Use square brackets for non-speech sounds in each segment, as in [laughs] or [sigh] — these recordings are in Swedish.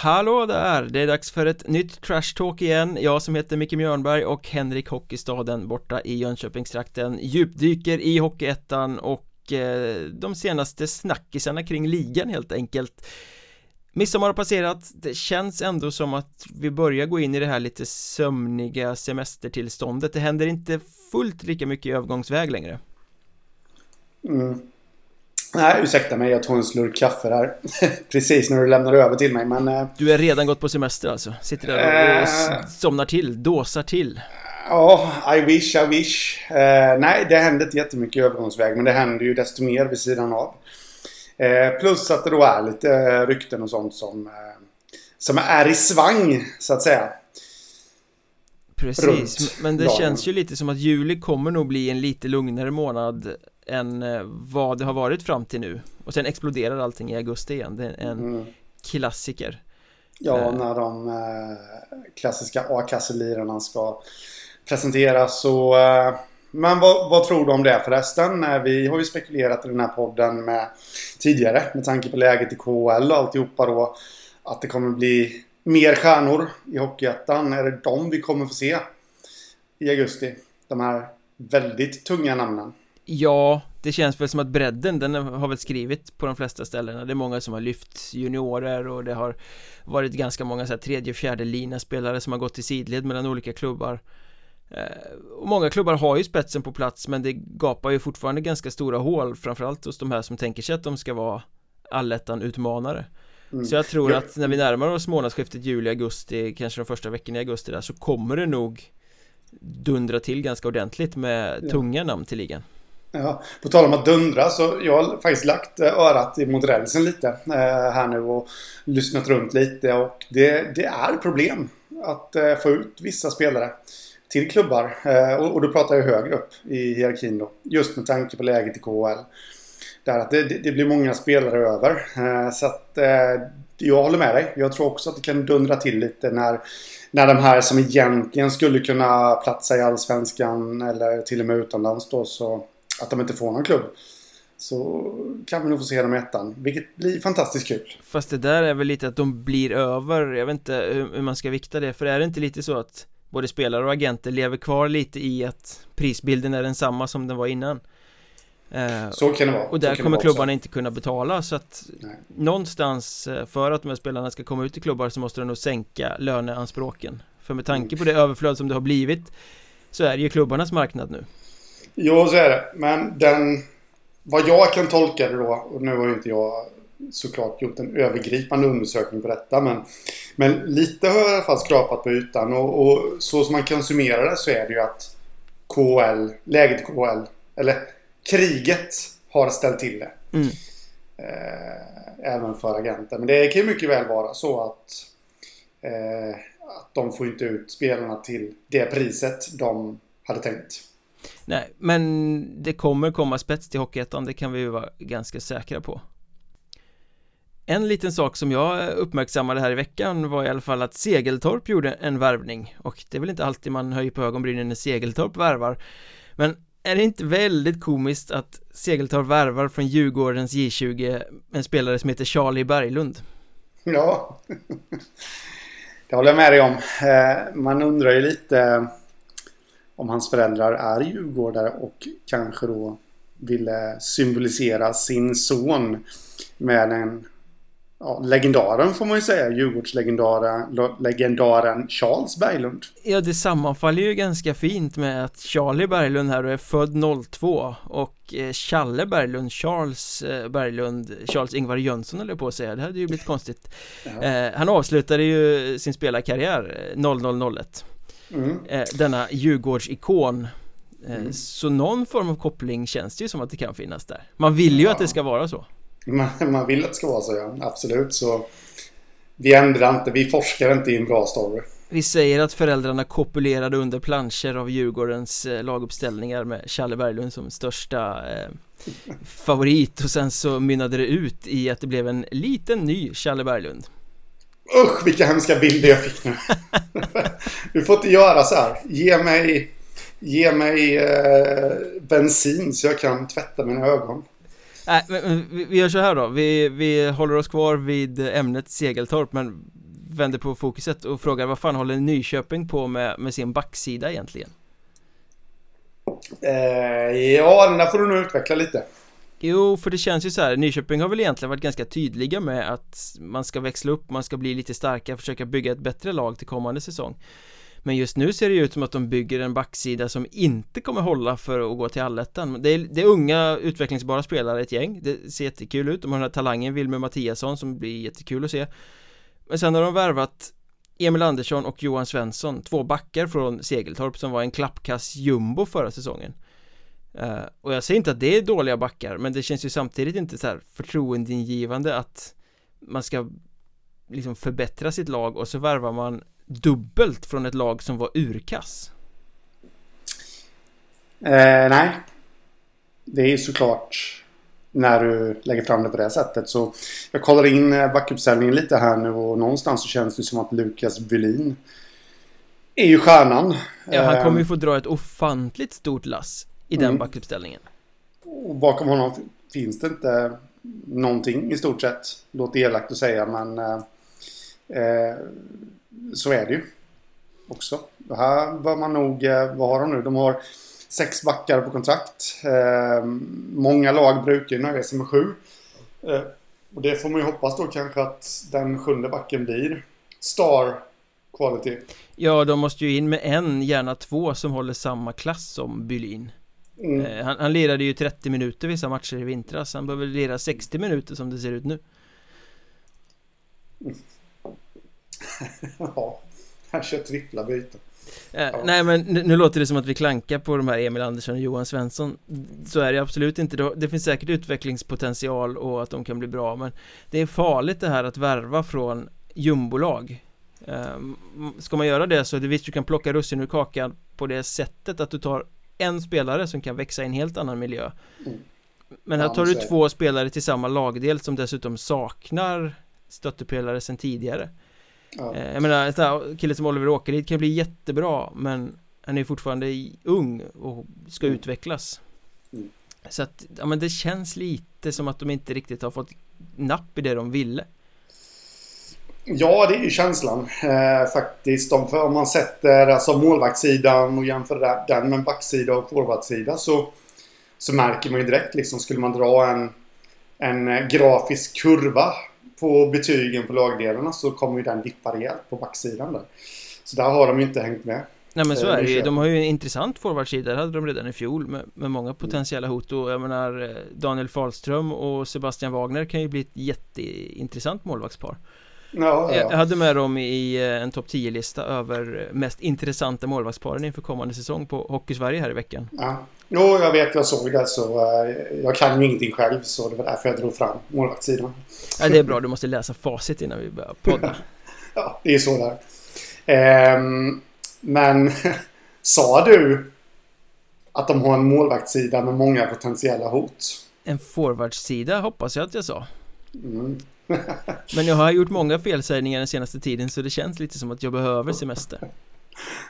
Hallå där! Det är dags för ett nytt Trash Talk igen. Jag som heter Micke Mjörnberg och Henrik Hockeystaden borta i Jönköpingstrakten djupdyker i Hockeyettan och eh, de senaste snackisarna kring ligan helt enkelt. Midsommar har passerat, det känns ändå som att vi börjar gå in i det här lite sömniga semestertillståndet. Det händer inte fullt lika mycket i övergångsväg längre. Mm. Nej, ursäkta mig. Jag tog en slurk kaffe där. [laughs] Precis när du lämnade över till mig, men... Eh, du är redan gått på semester alltså? Sitter där och äh, somnar till, dåsar till? Ja, I wish, I wish. Uh, nej, det händer inte jättemycket i övergångsväg, men det händer ju desto mer vid sidan av. Uh, plus att det då är lite rykten och sånt som, uh, som är i svang, så att säga. Precis, Runt men det dagen. känns ju lite som att juli kommer nog bli en lite lugnare månad än eh, vad det har varit fram till nu och sen exploderar allting i augusti igen, det är en mm. klassiker Ja, uh, när de uh, klassiska A-kasselirarna ska presenteras så men vad, vad, tror du om det förresten? Vi har ju spekulerat i den här podden med tidigare med tanke på läget i KHL och alltihopa då att det kommer bli mer stjärnor i Hockeyettan. Är det de vi kommer få se i augusti? De här väldigt tunga namnen. Ja, det känns väl som att bredden, den har väl skrivit på de flesta ställena. Det är många som har lyft juniorer och det har varit ganska många så här tredje, fjärde lina spelare som har gått i sidled mellan olika klubbar. Eh, och många klubbar har ju spetsen på plats men det gapar ju fortfarande ganska stora hål framförallt hos de här som tänker sig att de ska vara allettan-utmanare. Mm. Så jag tror att när vi närmar oss månadsskiftet juli-augusti, kanske de första veckorna i augusti där så kommer det nog dundra till ganska ordentligt med ja. tunga namn till ligan Ja, på tal om att dundra så jag har faktiskt lagt eh, örat mot rälsen lite eh, här nu och lyssnat runt lite och det, det är problem att eh, få ut vissa spelare till klubbar. Eh, och, och då pratar jag högre upp i hierarkin då. Just med tanke på läget i KHL. Där att det, det, blir många spelare över. Eh, så att jag håller med dig. Jag tror också att det kan dundra till lite när när de här som egentligen skulle kunna platsa i Allsvenskan eller till och med utomlands då så att de inte får någon klubb. Så kan vi nog få se dem i ettan, vilket blir fantastiskt kul. Fast det där är väl lite att de blir över, jag vet inte hur man ska vikta det, för är det inte lite så att både spelare och agenter lever kvar lite i att prisbilden är densamma som den var innan? Eh, så kan det vara. Och där kommer klubbarna inte kunna betala så att Nej. någonstans eh, för att de här spelarna ska komma ut i klubbar så måste de nog sänka löneanspråken. För med tanke på det överflöd som det har blivit så är det ju klubbarnas marknad nu. Jo, så är det. Men den... Vad jag kan tolka det då, och nu har ju inte jag såklart gjort en övergripande undersökning på detta. Men, men lite har jag i alla fall skrapat på ytan. Och, och så som man kan summera det så är det ju att KHL, läget i KHL, eller kriget har ställt till det. Mm. Eh, även för agenter. Men det kan ju mycket väl vara så att, eh, att de får inte ut spelarna till det priset de hade tänkt. Nej, men det kommer komma spets till Hockeyettan, det kan vi ju vara ganska säkra på En liten sak som jag uppmärksammade här i veckan var i alla fall att Segeltorp gjorde en värvning och det är väl inte alltid man höjer på ögonbrynen när Segeltorp värvar Men är det inte väldigt komiskt att Segeltorp värvar från Djurgårdens J20 en spelare som heter Charlie Berglund? Ja, [laughs] det håller jag med dig om. Eh, man undrar ju lite om hans föräldrar är djurgårdare och kanske då ville symbolisera sin son med en ja, legendaren får man ju säga, Djurgårdslegendaren legendaren Charles Berglund. Ja, det sammanfaller ju ganska fint med att Charlie Berglund här är född 02 och eh, Challe Berglund, Charles eh, Berglund, Charles Ingvar Jönsson eller på att säga, det hade ju blivit konstigt. Eh, han avslutade ju sin spelarkarriär 0001 mm. eh, denna Djurgårdsikon. Eh, mm. Så någon form av koppling känns det ju som att det kan finnas där. Man vill ju ja. att det ska vara så. Man, man vill att det ska vara så ja, absolut så Vi ändrar inte, vi forskar inte i en bra story. Vi säger att föräldrarna kopulerade under planscher av Djurgårdens eh, laguppställningar med Challe Berglund som största eh, [laughs] favorit. Och sen så mynnade det ut i att det blev en liten ny Challe Berglund Usch vilka hemska bilder jag fick nu. [laughs] du får inte göra så här. Ge mig, ge mig eh, bensin så jag kan tvätta mina ögon. Nej, men, vi gör så här då. Vi, vi håller oss kvar vid ämnet Segeltorp men vänder på fokuset och frågar vad fan håller Nyköping på med, med sin backsida egentligen? Eh, ja, den där får du nog utveckla lite. Jo, för det känns ju så här, Nyköping har väl egentligen varit ganska tydliga med att man ska växla upp, man ska bli lite starkare, försöka bygga ett bättre lag till kommande säsong. Men just nu ser det ju ut som att de bygger en backsida som inte kommer hålla för att gå till allettan. Det är, det är unga utvecklingsbara spelare ett gäng. Det ser jättekul ut, de har den här talangen Wilmer Mattiasson som blir jättekul att se. Men sen har de värvat Emil Andersson och Johan Svensson Två backar från Segeltorp som var en klappkass jumbo förra säsongen uh, Och jag säger inte att det är dåliga backar Men det känns ju samtidigt inte så här förtroendeingivande att Man ska liksom förbättra sitt lag och så värvar man dubbelt från ett lag som var urkass? Eh, nej. Det är ju såklart när du lägger fram det på det sättet. Så jag kollar in eh, backuppställningen lite här nu och någonstans så känns det som att Lukas Bylin är ju stjärnan. Ja, han kommer ju få dra ett ofantligt stort lass i den mm. backuppställningen. Och bakom honom finns det inte någonting i stort sett. Låter elakt att säga men eh, eh så är det ju. Också. Det här bör man nog... Eh, vad har de nu? De har sex backar på kontrakt. Eh, många lag brukar ju nöja sig med sju. Eh, och det får man ju hoppas då kanske att den sjunde backen blir Star Quality. Ja, de måste ju in med en, gärna två, som håller samma klass som Bylin. Mm. Eh, han, han lirade ju 30 minuter vissa matcher i vintras. Han behöver lira 60 minuter som det ser ut nu. Mm. [laughs] ja, han kör trippla byten. Eh, ja. Nej men nu, nu, låter det som att vi klankar på de här Emil Andersson och Johan Svensson Så är det absolut inte, det finns säkert utvecklingspotential och att de kan bli bra men Det är farligt det här att värva från jumbolag ehm, Ska man göra det så är det visst du kan plocka russin ur kakan på det sättet att du tar en spelare som kan växa i en helt annan miljö mm. Men här tar du två spelare till samma lagdel som dessutom saknar stöttepelare sedan tidigare Ja. Eh, jag menar, en kille som Oliver Åkerlid kan bli jättebra men han är fortfarande ung och ska mm. utvecklas mm. Så att, ja men det känns lite som att de inte riktigt har fått napp i det de ville Ja, det är ju känslan eh, faktiskt. Om, om man sätter alltså, målvaktssidan och jämför den med backsida och forwardsida så, så märker man ju direkt liksom, skulle man dra en, en grafisk kurva på betygen på lagdelarna så kommer ju den dippa rejält på backsidan där. Så där har de ju inte hängt med. Nej men så är det ju, de har ju en intressant forwardsida, det hade de redan i fjol med, med många potentiella hot och jag menar eh, Daniel Fahlström och Sebastian Wagner kan ju bli ett jätteintressant målvaktspar Ja, ja. Jag hade med dem i eh, en topp 10-lista över mest intressanta målvaktsparen inför kommande säsong på Hockeysverige här i veckan. Ja. Jo, jag vet, jag såg det så uh, jag kan ju ingenting själv så det var därför jag drog fram målvaktssidan. Ja, det är bra, du måste läsa facit innan vi börjar podda. [laughs] ja, det är så där. Um, men [laughs] sa du att de har en målvaktssida med många potentiella hot? En forwardsida hoppas jag att jag sa. Mm. Men jag har gjort många felsägningar den senaste tiden så det känns lite som att jag behöver semester.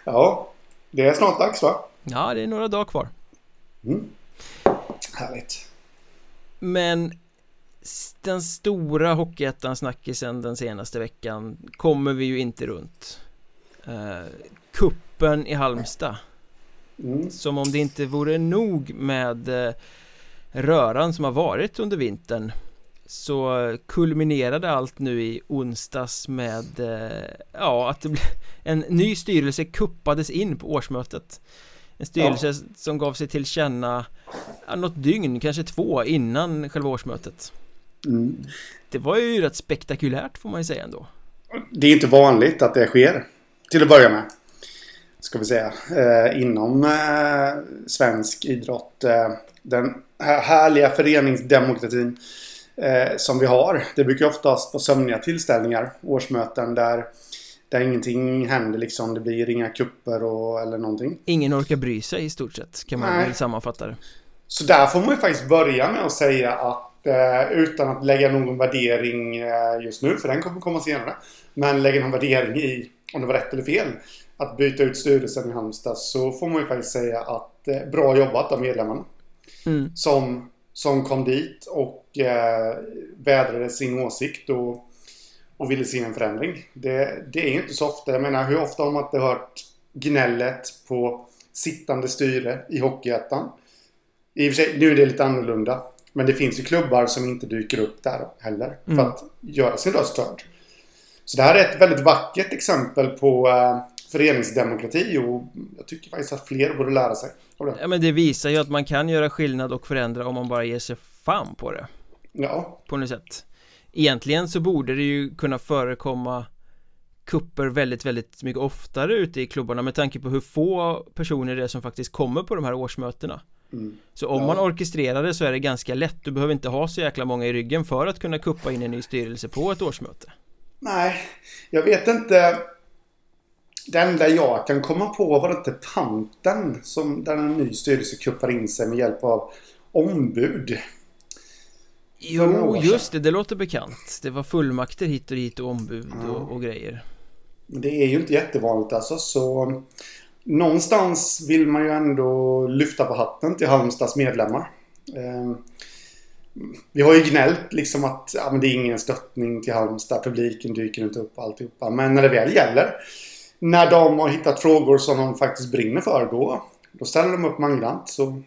Ja, det är snart dags va? Ja, det är några dagar kvar. Mm. Härligt. Men den stora Hockeyettan-snackisen den senaste veckan kommer vi ju inte runt. Uh, kuppen i Halmstad. Mm. Som om det inte vore nog med uh, röran som har varit under vintern så kulminerade allt nu i onsdags med uh, ja, att det [laughs] en ny styrelse kuppades in på årsmötet en styrelse ja. som gav sig till känna något dygn, kanske två innan själva årsmötet mm. Det var ju rätt spektakulärt får man ju säga ändå Det är inte vanligt att det sker Till att börja med Ska vi säga eh, Inom eh, svensk idrott eh, Den här härliga föreningsdemokratin eh, Som vi har Det brukar oftast vara sömniga tillställningar Årsmöten där där ingenting händer liksom. Det blir inga kupper och, eller någonting. Ingen orkar bry sig i stort sett kan man Nej. väl sammanfatta det. Så där får man ju faktiskt börja med att säga att eh, utan att lägga någon värdering eh, just nu, för den kommer komma senare. Men lägga någon värdering i om det var rätt eller fel. Att byta ut styrelsen i Halmstad så får man ju faktiskt säga att eh, bra jobbat av medlemmarna. Mm. Som, som kom dit och eh, vädrade sin åsikt och och ville se en förändring. Det, det är inte så ofta. Jag menar, hur ofta har man inte hört gnället på sittande styre i Hockeyettan? I och för sig, nu är det lite annorlunda. Men det finns ju klubbar som inte dyker upp där heller. För Mm. att göra sin röst hörd. Så det här är ett väldigt vackert exempel på eh, föreningsdemokrati och jag tycker faktiskt att fler borde lära sig av det. Ja men det visar ju att man kan göra skillnad och förändra om man bara ger sig fan på det Ja, På något sätt Egentligen så borde det ju kunna förekomma kupper väldigt, väldigt mycket oftare ute i klubbarna med tanke på hur få personer det är som faktiskt kommer på de här årsmötena mm. Så om Ja. man orkestrerar det så är det ganska lätt Du behöver inte ha så jäkla många i ryggen för att kunna kuppa in en ny styrelse på ett årsmöte Nej, jag vet inte. Det enda jag kan komma på var inte tanten som där en ny styrelse kuppar in sig med hjälp av ombud. Jo, just det, det låter bekant Det var fullmakter hit och dit och ombud Ja. och, och grejer det är ju inte jättevanligt alltså så någonstans vill man ju ändå lyfta på hatten till Halmstads medlemmar. Eh, vi har ju gnällt liksom att ja, det är ingen stöttning till Halmstad, publiken dyker inte upp och alltihopa. Men när det väl gäller, när de har hittat frågor som de faktiskt brinner för, då, då ställer de upp mangrant. Så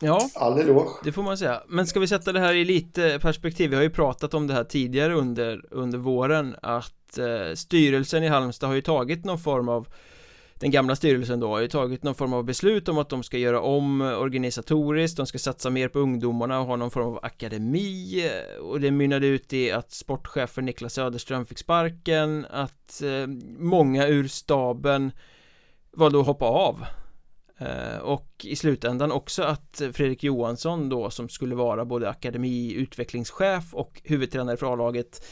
Ja, all eloge. Det får man säga, men ska vi sätta det här i lite perspektiv? Vi har ju pratat om det här tidigare under, under våren Att eh, styrelsen i Halmstad har ju tagit någon form av den gamla styrelsen då har ju tagit någon form av beslut om att de ska göra om organisatoriskt De ska satsa mer på ungdomarna och ha någon form av akademi. Och det mynnade ut i att sportchefen Niklas Söderström fick sparken Att eh, många ur staben valde att hoppa av. Eh, och i slutändan också att Fredrik Johansson då som skulle vara både akademi, utvecklingschef och huvudtränare för A-laget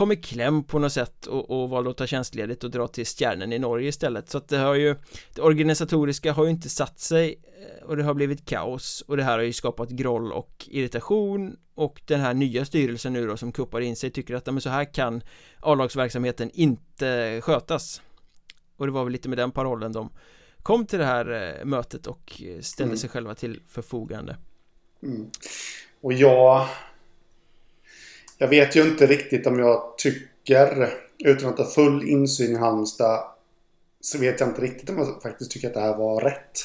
kom i kläm på något sätt och, och valde att ta tjänstledigt och dra till Stjärnen i Norge istället. Så att det har ju det organisatoriska har ju inte satt sig eh, och det har blivit kaos. Och det här har ju skapat groll och irritation. Och den här nya styrelsen nu då som kuppar in sig tycker att men så här kan A-lagsverksamheten inte skötas. Och det var väl lite med den parollen de kom till det här eh, mötet och eh, ställde Mm. sig själva till förfogande. Mm. Och jag... Jag vet ju inte riktigt om jag tycker, utan att ha full insyn i Halmstad, så vet jag inte riktigt om jag faktiskt tycker att det här var rätt.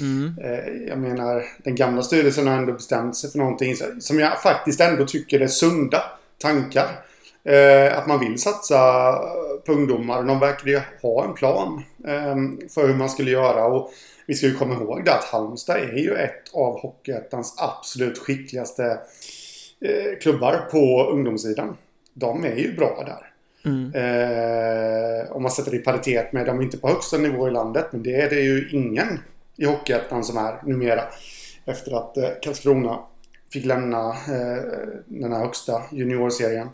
mm. Eh, Jag menar, den gamla styrelsen har ändå bestämt sig för någonting som jag faktiskt ändå tycker är sunda tankar. Eh, Att man vill satsa på ungdomar. De verkar ju ha en plan eh, för hur man skulle göra. Och vi ska ju komma ihåg det att Halmstad är ju ett av Hockeyettans absolut skickligaste klubbar på ungdomssidan. De är ju bra där. Mm. Eh, om man sätter det i paritet med, de är inte på högsta nivå i landet, men det är det ju ingen i Hockeyettan som är numera. Efter att eh, Karlskrona fick lämna eh, den här högsta juniorserien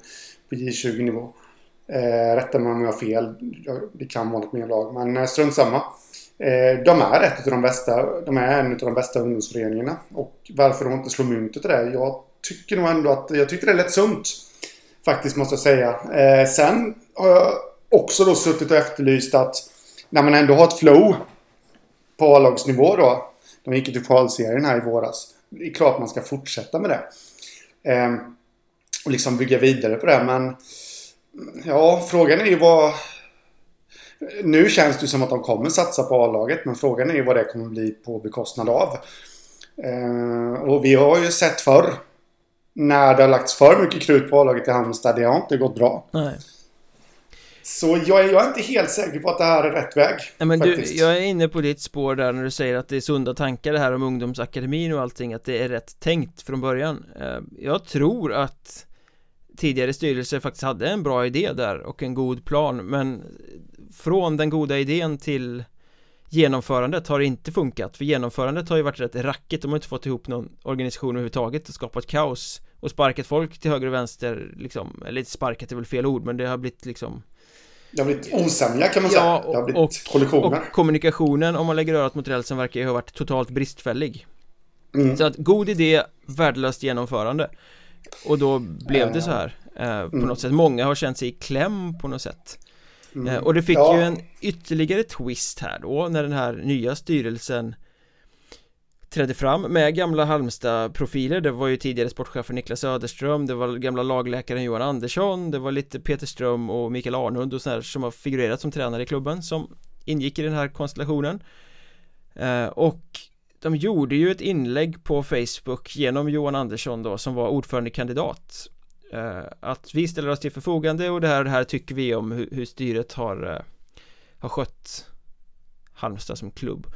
på J20-nivå. Eh, rätta mig om jag har fel, det kan vara något mer lag, men eh, strunt samma. Eh, de är ett av de bästa, de är en av de bästa ungdomsföreningarna. Och varför de inte slår myntet i det? Jag tycker nog ändå att, jag tyckte det lät sunt. Faktiskt måste jag säga. Eh, sen har jag också då suttit och efterlyst att när man ändå har ett flow på A-lagsnivå då. De gick ju till kvalserien här i våras. Det är klart man ska fortsätta med det. Eh, och liksom bygga vidare på det. Men ja, frågan är ju vad... Nu känns det ju som att de kommer satsa på A-laget. Men frågan är ju vad det kommer bli på bekostnad av. Eh, och vi har ju sett förr när det har lagts för mycket krut på A-laget i Halmstad. Det har inte gått bra. Nej. Så jag är, jag är inte helt säker på att det här är rätt väg. Nej men du, jag är inne på ditt spår där när du säger att det är sunda tankar det här om ungdomsakademin och allting Att det är rätt tänkt från början Eh, Jag tror att tidigare styrelser faktiskt hade en bra idé där och en god plan men från den goda idén till genomförandet har inte funkat för genomförandet har ju varit rätt rackigt de har inte fått ihop någon organisation överhuvudtaget och skapat kaos och sparkat folk till höger och vänster liksom eller sparkat är väl fel ord men det har blivit liksom Det har blivit osämja kan man Ja, säga. Det har och- blivit och- kollisioner. och kommunikationen om man lägger örat mot rälsen verkar ju ha varit totalt bristfällig Mm. Så att god idé, värdelöst genomförande Och då blev det så här eh, På Mm. något sätt, många har känt sig i kläm på något sätt Mm. eh, Och det fick Ja. ju en ytterligare twist här då När den här nya styrelsen trädde fram med gamla Halmstad-profiler. Det var ju tidigare sportchefen Niklas Söderström Det var gamla lagläkaren Johan Andersson Det var lite Peter Ström och Mikael Arnund och sådär som har figurerat som tränare i klubben som ingick i den här konstellationen. Eh, och de gjorde ju ett inlägg på Facebook genom Johan Andersson då som var ordförandekandidat. Eh, att vi ställer oss till förfogande och det här, det här tycker vi om hur, styret har, eh, har skött Halmstad som klubb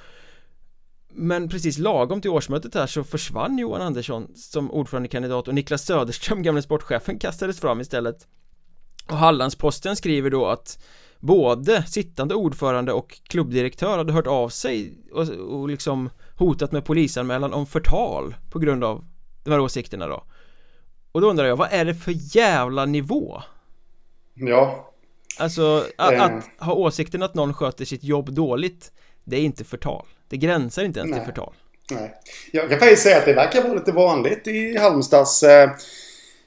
men precis lagom till årsmötet här så försvann Johan Andersson som ordförandekandidat och Niklas Söderström, gamle sportchefen, kastades fram istället. Och Hallandsposten skriver då att både sittande ordförande och klubbdirektör hade hört av sig och, och liksom hotat med polisanmälan om förtal på grund av de här åsikterna då. Och då undrar jag, vad är det för jävla nivå? Ja. Alltså, att, äh... att ha åsikten att någon sköter sitt jobb dåligt Det är inte förtal Det gränsar inte ens Nej. till förtal Nej. Jag kan faktiskt säga att det verkar vara lite vanligt i Halmstads eh,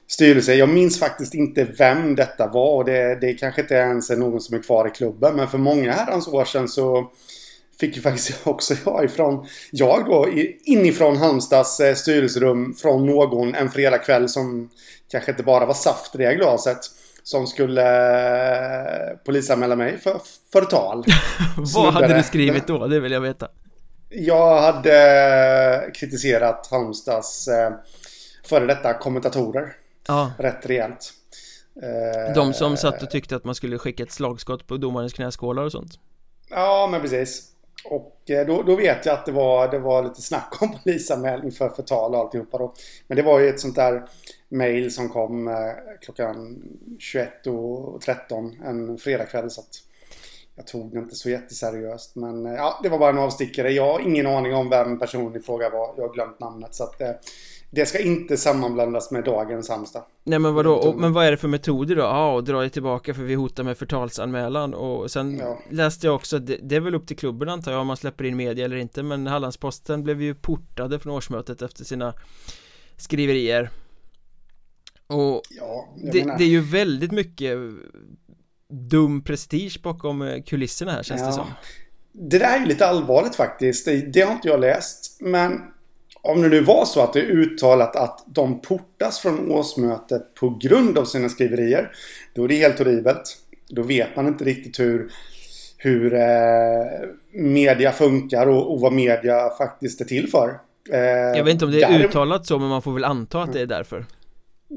styrelse. Jag minns faktiskt inte vem detta var. Det, det kanske inte ens är någon som är kvar i klubben. Men för många herrans år sedan så fick ju faktiskt [laughs] också jag ifrån, jag då, inifrån Halmstads eh, styrelserum från någon en fredagkväll som kanske inte bara var saft i det glaset. Som skulle eh, polisanmäla mig för förtal. [laughs] Vad hade du skrivit då? Det vill jag veta. Jag hade kritiserat Halmstads eh, före detta kommentatorer. Ja. Rätt rejält. De som satt och tyckte att man skulle skicka ett slagskott på domarens knäskålar och sånt. Ja, men precis. Och eh, då, då, vet jag att det var, det var lite snack om [laughs] polisanmälning för förtal och alltihopa då. Men det var ju ett sånt där mail som kom eh, klockan 21.13 en fredagkväll så att jag tog det inte så jätteseriöst. Men eh, ja, det var bara en avstickare. Jag har ingen aning om vem personen i fråga var. Jag har glömt namnet. Så att det ska inte sammanblandas med dagens Halmstad Nej men vadå, och, men vad är det för metoder då? Ja, och dra tillbaka för vi hotar med förtalsanmälan och sen ja. läste jag också det, det är väl upp till klubben antar jag om man släpper in media eller inte men Hallandsposten blev ju portade från årsmötet efter sina skriverier och ja, det, det, är ju väldigt mycket dum prestige bakom eh, kulisserna här känns ja. det som Det där är ju lite allvarligt faktiskt, det, det har inte jag läst men om det nu var så att det är uttalat att de portas från årsmötet på grund av sina skriverier. Då är det helt horribelt. Då vet man inte riktigt hur, hur eh, media funkar och, och vad media faktiskt är till för. Eh, jag vet inte om det är uttalat så men man får väl anta att det är därför.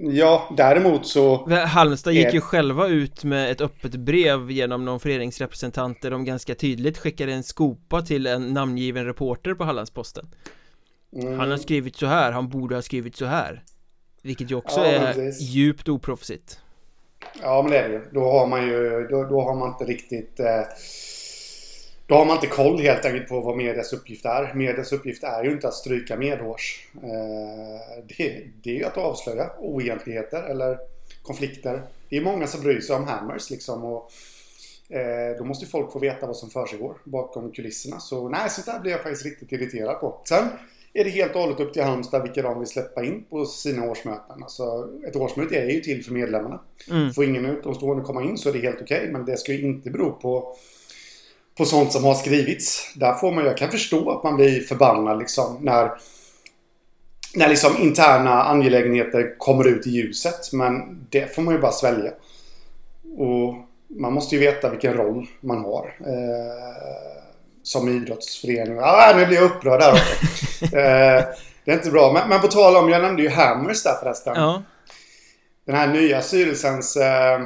Ja, däremot så... Halmstad gick ju själva ut med ett öppet brev genom någon föreningsrepresentant där de ganska tydligt skickade en skopa till en namngiven reporter på Hallandsposten. Mm. Han har skrivit så här, han borde ha skrivit så här Vilket ju också ja, är precis. djupt oproffsigt Ja men det är det ju Då har man ju, då, då har man inte riktigt eh, Då har man inte koll helt enkelt på vad medias uppgift är Medias uppgift är ju inte att stryka medhårs eh, det, det är ju att avslöja oegentligheter eller konflikter Det är många som bryr sig om Hammers liksom och eh, Då måste folk få veta vad som försiggår bakom kulisserna Så nej, sånt där blir jag faktiskt riktigt irriterad på Sen är det helt och hållet upp till Halmstad vilka de vill släppa in på sina årsmöten. Alltså, ett årsmöte är ju till för medlemmarna. Mm. Får ingen utomstående komma in så är det helt okej. Okay, men det ska ju inte bero på, på sånt som har skrivits. Där får man, jag kan förstå att man blir förbannad liksom när när liksom interna angelägenheter kommer ut i ljuset. Men det får man ju bara svälja. Och man måste ju veta vilken roll man har. Eh, som idrottsförening. Ah, nu blir jag upprörd här också. [laughs] eh, det är inte bra. Men, men på tal om, jag nämnde ju Hammers där förresten. Ja. Den här nya styrelsens... Eh,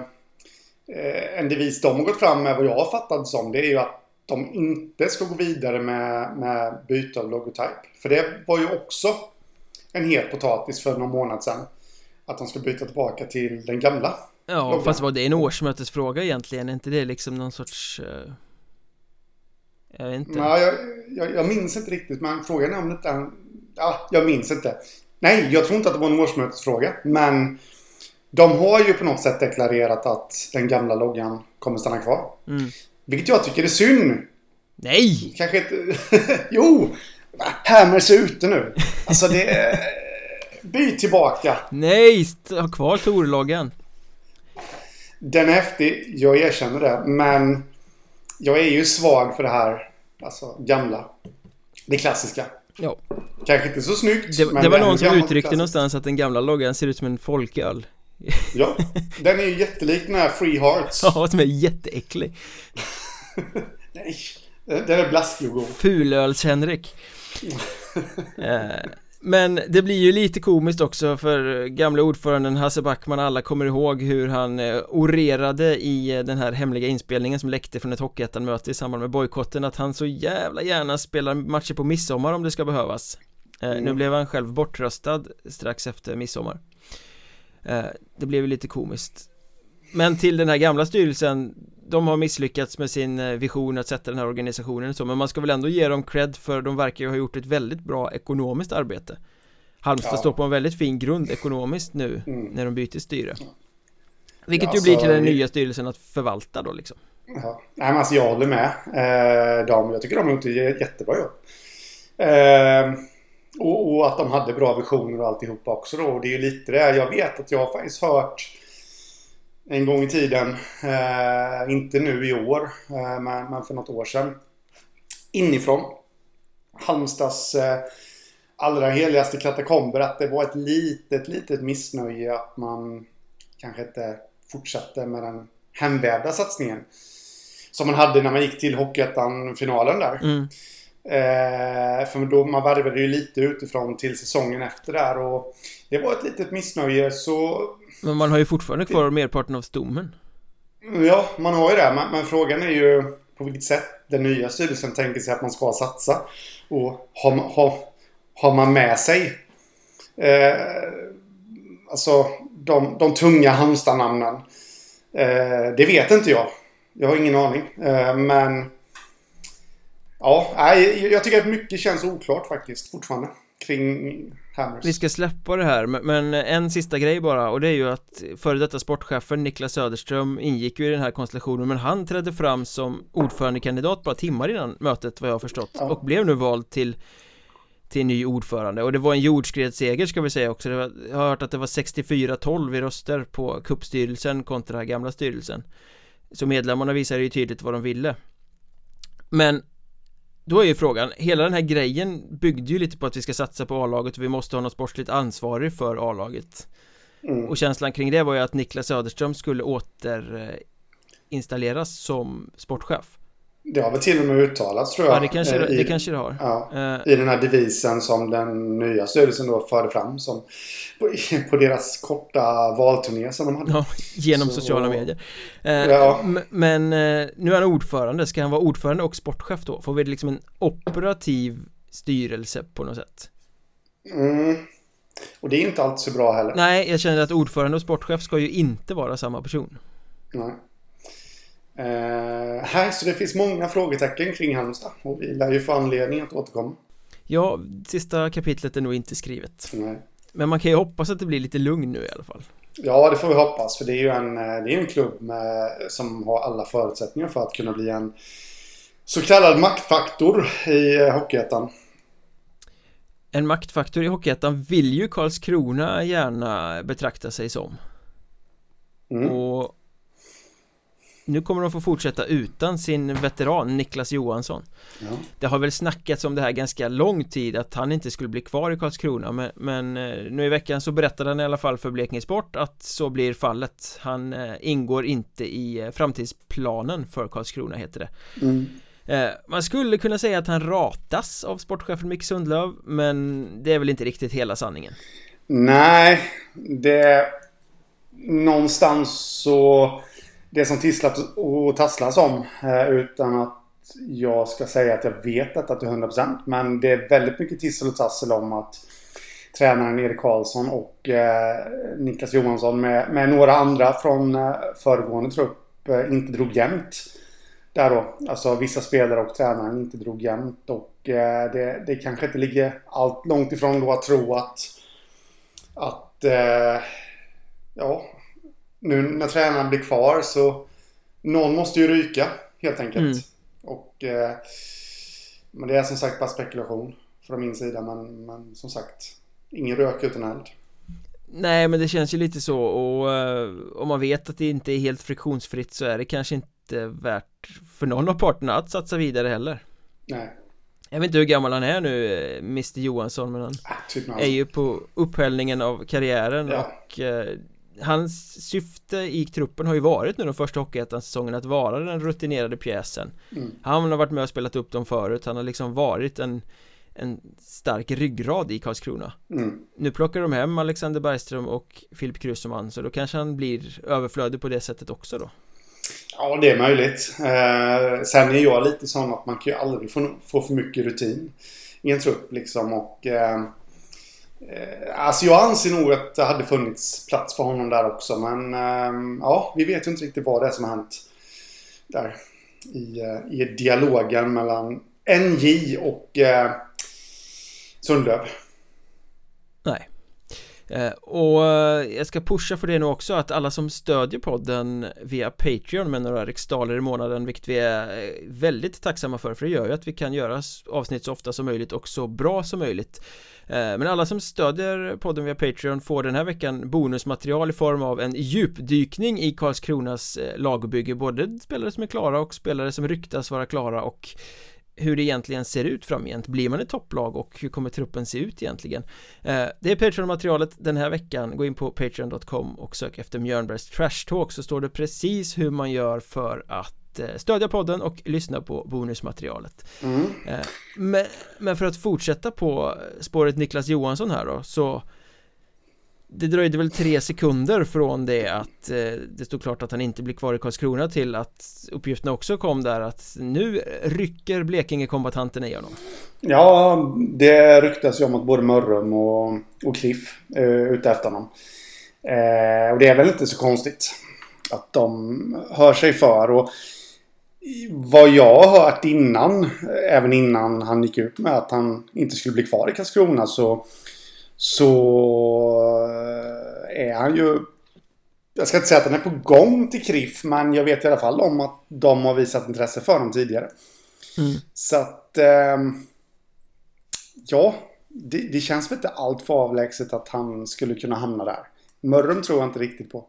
eh, en devis de har gått fram med vad jag har fattat som. Det är ju att de inte ska gå vidare med, med byte av logotyp. För det var ju också en het potatis för någon månad sedan. Att de ska byta tillbaka till den gamla. Ja, logon. fast var det en årsmötesfråga egentligen? Är inte det liksom någon sorts... Uh jag vet inte. Ja, jag, jag, jag minns inte riktigt, men frågan är om det är... Ja, jag minns inte. Nej, jag tror inte att det var en årsmötesfråga. Men de har ju på något sätt deklarerat att den gamla loggan kommer stanna kvar. Mm. Vilket jag tycker är synd. Nej! Kanske inte... [laughs] jo! Hammers är ute nu. Alltså det... Är... Byt tillbaka. Nej! Ha kvar Tor-loggan. Den är häftig. Jag erkänner det. Men jag är ju svag för det här alltså, gamla. Det klassiska. Ja. Kanske inte så snyggt. Det, det var någon som uttryckte någonstans att den gamla loggan ser ut som en folköl. Ja, den är ju jättelik den här Free Hearts. Ja, som är jätteäcklig. [laughs] Nej, den är blaskig och god. Fulöls-Henrik. [laughs] Eh, men det blir ju lite komiskt också för gamla ordföranden Hasse Backman Alla kommer ihåg hur han eh, orerade i eh, den här hemliga inspelningen som läckte från ett Hockeyettan-möte i samband med bojkotten Att han så jävla gärna spelar matcher på midsommar om det ska behövas mm. Nu blev han själv bortröstad strax efter midsommar Det blev ju lite komiskt. Men till den här gamla styrelsen de har misslyckats med sin eh, vision att sätta den här organisationen och så Men man ska väl ändå ge dem cred för de verkar ju ha gjort ett väldigt bra ekonomiskt arbete. Halmstad ja. står på en väldigt fin grund ekonomiskt nu mm. när de byter styre. Vilket ja, ju blir till den nya styrelsen att förvalta då liksom. Ja, Nej, men alltså jag håller med eh, dem. Jag tycker de har gjort ett jättebra jobb. Eh, och, och, att de hade bra visioner och alltihopa också då. Och det är ju lite det. Jag vet att jag har faktiskt hört en gång i tiden. Eh, inte nu i år, eh, men, men, för något år sedan. Inifrån Halmstads eh, allra heligaste katakomber att det var ett litet, litet missnöje att man kanske inte fortsatte med den hemvävda satsningen. Som man hade när man gick till Hockeyettan-finalen där. Mm. Eh, för då man värvade ju lite utifrån till säsongen efter där och det var ett litet missnöje så... Men man har ju fortfarande kvar merparten av stommen. Ja, man har ju det. Men, men, frågan är ju på vilket sätt den nya styrelsen tänker sig att man ska satsa. Och har, har, har man med sig eh, alltså de, de tunga Halmstad-namnen? Eh, det vet inte jag. Jag har ingen aning. Eh, men Ja, jag tycker att mycket känns oklart faktiskt fortfarande kring Hammers. Vi ska släppa det här, men en sista grej bara och det är ju att före detta sportchefen Niklas Söderström ingick ju i den här konstellationen men han trädde fram som ordförandekandidat bara timmar innan mötet vad jag har förstått ja. och blev nu vald till till ny ordförande och det var en jordskredsseger ska vi säga också var, Jag har hört att det var 64-12 i röster på kuppstyrelsen kontra gamla styrelsen Så medlemmarna visade ju tydligt vad de ville Men då är ju frågan, hela den här grejen byggde ju lite på att vi ska satsa på A-laget och vi måste ha något sportsligt ansvarig för A-laget mm. Och känslan kring det var ju att Niklas Söderström skulle återinstalleras som sportchef det har väl till och med uttalats tror jag. Ja, det kanske, eh, i, det, kanske det har. Ja, uh, I den här devisen som den nya styrelsen då förde fram som på, [laughs] på deras korta valturné som de hade. Ja, genom Så, sociala medier. Uh, ja. Men uh, nu är han ordförande. Ska han vara ordförande och sportchef då? Får vi liksom en operativ styrelse på något sätt? Mm. Och det är inte alltid så bra heller. Nej, jag känner att ordförande och sportchef ska ju inte vara samma person. Nej. Eh, här, så det finns många frågetecken kring Halmstad och vi lär ju få anledning att återkomma. Ja, sista kapitlet är nog inte skrivet. Nej. Men man kan ju hoppas att det blir lite lugn nu i alla fall. Ja, det får vi hoppas. För det är ju en, eh, det är en klubb med, som har alla förutsättningar för att kunna bli en så kallad maktfaktor i eh, Hockeyettan. En maktfaktor i Hockeyettan vill ju Karlskrona gärna betrakta sig som. Mm. Och nu kommer de få fortsätta utan sin veteran Niklas Johansson ja. Det har väl snackats om det här ganska lång tid att han inte skulle bli kvar i Karlskrona men, men eh, nu i veckan så berättade han i alla fall för Blekinge Sport att så blir fallet Han eh, ingår inte i eh, framtidsplanen för Karlskrona heter det mm. Man skulle kunna säga att han ratas av sportchefen Micke Sundlöv Men det är väl inte riktigt hela sanningen Nej, det Någonstans så det som tisslat och tasslas om. Eh, utan att jag ska säga att jag vet detta till 100%. Men det är väldigt mycket tissel och tassel om att tränaren Erik Karlsson och eh, Niklas Johansson med, med, några andra från eh, föregående trupp eh, inte drog jämnt. Där då, alltså vissa spelare och tränaren inte drog jämnt och eh, det, det kanske inte ligger allt långt ifrån då att tro att att eh, ja, nu när tränaren blir kvar så någon måste ju ryka helt enkelt. Mm. Och eh, Men det är som sagt bara spekulation från min sida men, men som sagt ingen rök utan eld. Nej men det känns ju lite så och uh, om man vet att det inte är helt friktionsfritt så är det kanske inte värt för någon av parterna att satsa vidare heller. Nej. Jag vet inte hur gammal han är nu, eh, Mr Johansson Men han ah, typ är ju på upphällningen av karriären Ja. och eh, Hans syfte i truppen har ju varit nu de första Hockeyettan-säsongerna att vara den rutinerade pjäsen Mm. Han har varit med och spelat upp dem förut, han har liksom varit en En stark ryggrad i Karlskrona Mm. Nu plockar de hem Alexander Bergström och Filip Krusserman så då kanske han blir överflödig på det sättet också då Ja, det är möjligt. Eh, sen är jag lite sån att man kan ju aldrig få, få för mycket rutin i en trupp liksom. Och, eh, Eh, alltså jag anser nog att det hade funnits plats för honom där också. Men ehm, ja, vi vet ju inte riktigt vad det är som har hänt där. I, eh, i dialogen mellan NJ och eh, Sundlöv. Nej eh, Och jag ska pusha för det nu också att alla som stödjer podden via Patreon med några riksdaler i månaden vilket vi är väldigt tacksamma för för det gör ju att vi kan göra avsnitt så ofta som möjligt och så bra som möjligt Eh, men alla som stödjer podden via Patreon får den här veckan bonusmaterial i form av en djupdykning i Karlskronas eh, lagbygge. Både spelare som är klara och spelare som ryktas vara klara och hur det egentligen ser ut framgent. Blir man ett topplag och hur kommer truppen se ut egentligen? Eh, det är Patreon-materialet den här veckan. Gå in på patreon.com och sök efter Mjörnbergs Trash Talk så står det precis hur man gör för att eh, stödja podden och lyssna på bonusmaterialet Mm. Eh, men, men för att fortsätta på spåret Niklas Johansson här då så Det dröjde väl tre sekunder från det att eh, det stod klart att han inte blir kvar i Karlskrona till att uppgifterna också kom där att nu rycker Blekinge-kombatanterna i honom Ja, det ryktas ju om att både Mörrum och, och Cliff är ute efter honom. Eh, och det är väl inte så konstigt att de hör sig för. Och vad jag har hört innan, även innan han gick ut med att han inte skulle bli kvar i Karlskrona så, så eh, är han ju jag ska inte säga att han är på gång till Kriff, men jag vet i alla fall om att de har visat intresse för honom tidigare. Mm. Så att... ehm, ja, det, det känns väl inte allt för avlägset att han skulle kunna hamna där. Mörrum tror jag inte riktigt på.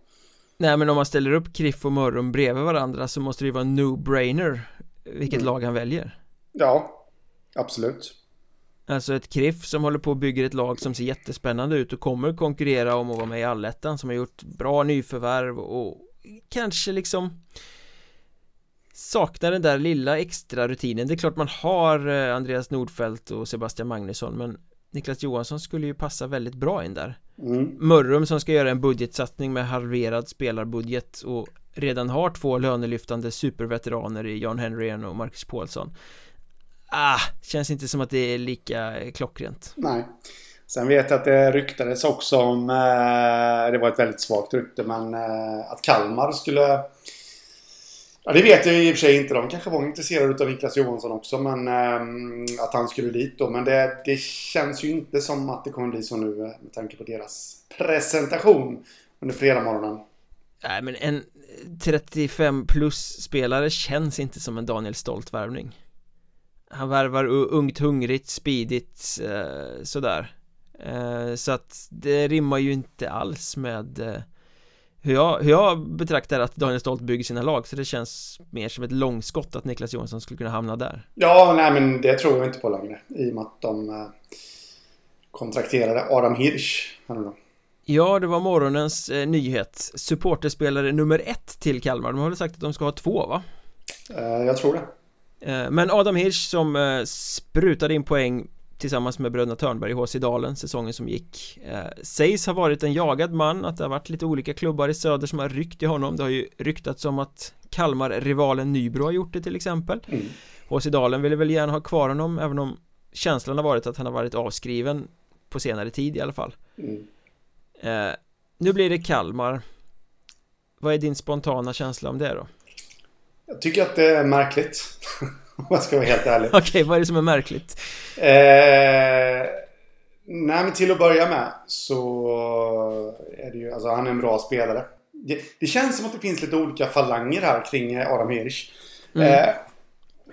Nej men om man ställer upp Kriff och Mörrum bredvid varandra så måste det ju vara en no-brainer vilket Mm. lag han väljer Ja, absolut. Alltså ett Kriff som håller på och bygger ett lag som ser jättespännande ut och kommer konkurrera om att vara med i allettan som har gjort bra nyförvärv och kanske liksom saknar den där lilla extra rutinen. Det är klart man har eh, Andreas Nordfeldt och Sebastian Magnusson men Niklas Johansson skulle ju passa väldigt bra in där. Mm. Mörrum som ska göra en budgetsatsning med halverad spelarbudget och redan har två lönelyftande superveteraner i Jan Henryen och Marcus Paulsson. Ah, känns inte som att det är lika klockrent. Nej. Sen vet jag att det ryktades också om, eh, det var ett väldigt svagt rykte, men eh, att Kalmar skulle... Ja, det vet jag i och för sig inte. De kanske var intresserade av Niklas Johansson också, men eh, att han skulle dit då. Men det, det känns ju inte som att det kommer bli så nu eh, med tanke på deras presentation under fredagsmorgonen. Nej men en 35 plus spelare känns inte som en Daniel Stolt värvning Han värvar ungt, hungrigt, speedigt, eh, sådär eh, Så att det rimmar ju inte alls med eh, hur jag, hur jag betraktar att Daniel Stolt bygger sina lag Så det känns mer som ett långskott att Niklas Johansson skulle kunna hamna där Ja, nej men det tror jag inte på längre. I och med att de eh, kontrakterade Adam Hirsch. här nu då. Ja, det var morgonens eh, nyhet Supporterspelare nummer ett till Kalmar De har väl sagt att de ska ha två va? Eh, jag tror det. Eh, Men Adam Hirsch som eh, sprutade in poäng tillsammans med bröderna Törnberg i HC Dalen säsongen som gick eh, Sägs ha varit en jagad man, att det har varit lite olika klubbar i söder som har ryckt i honom Det har ju ryktats om att Kalmar-rivalen Nybro har gjort det till exempel Mm. HC Dalen ville väl gärna ha kvar honom även om känslan har varit att han har varit avskriven på senare tid i alla fall Mm. eh, Nu blir det Kalmar Vad är din spontana känsla om det då? Jag tycker att det är märkligt. [laughs] [laughs] Om jag ska vara helt ärlig. [laughs] Okej, vad är det som är märkligt? Eh, nej, men till att börja med så är det ju, alltså han är en bra spelare. Det, det känns som att det finns lite olika falanger här kring eh, Adam Hirsch. Mm. Eh,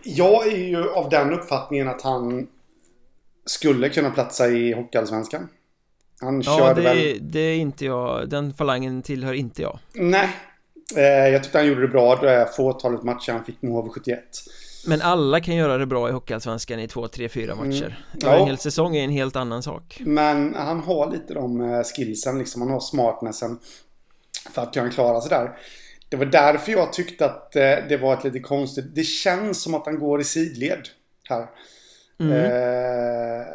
jag är ju av den uppfattningen att han skulle kunna platsa i Hockeyallsvenskan. Han Ja, körde det, väl... det är inte jag, den falangen tillhör inte jag Nej. Eh, jag tyckte han gjorde det bra det fåtalet matcher han fick med HV71. Men alla kan göra det bra i Hockeyallsvenskan i två, tre, fyra Mm. matcher Ja. En hel säsong är en helt annan sak Men han har lite de eh, skillsen, liksom. Han har smartnessen för att kunna klara sig där. Det var därför jag tyckte att eh, det var ett lite konstigt... Det känns som att han går i sidled här. Mm. Eh,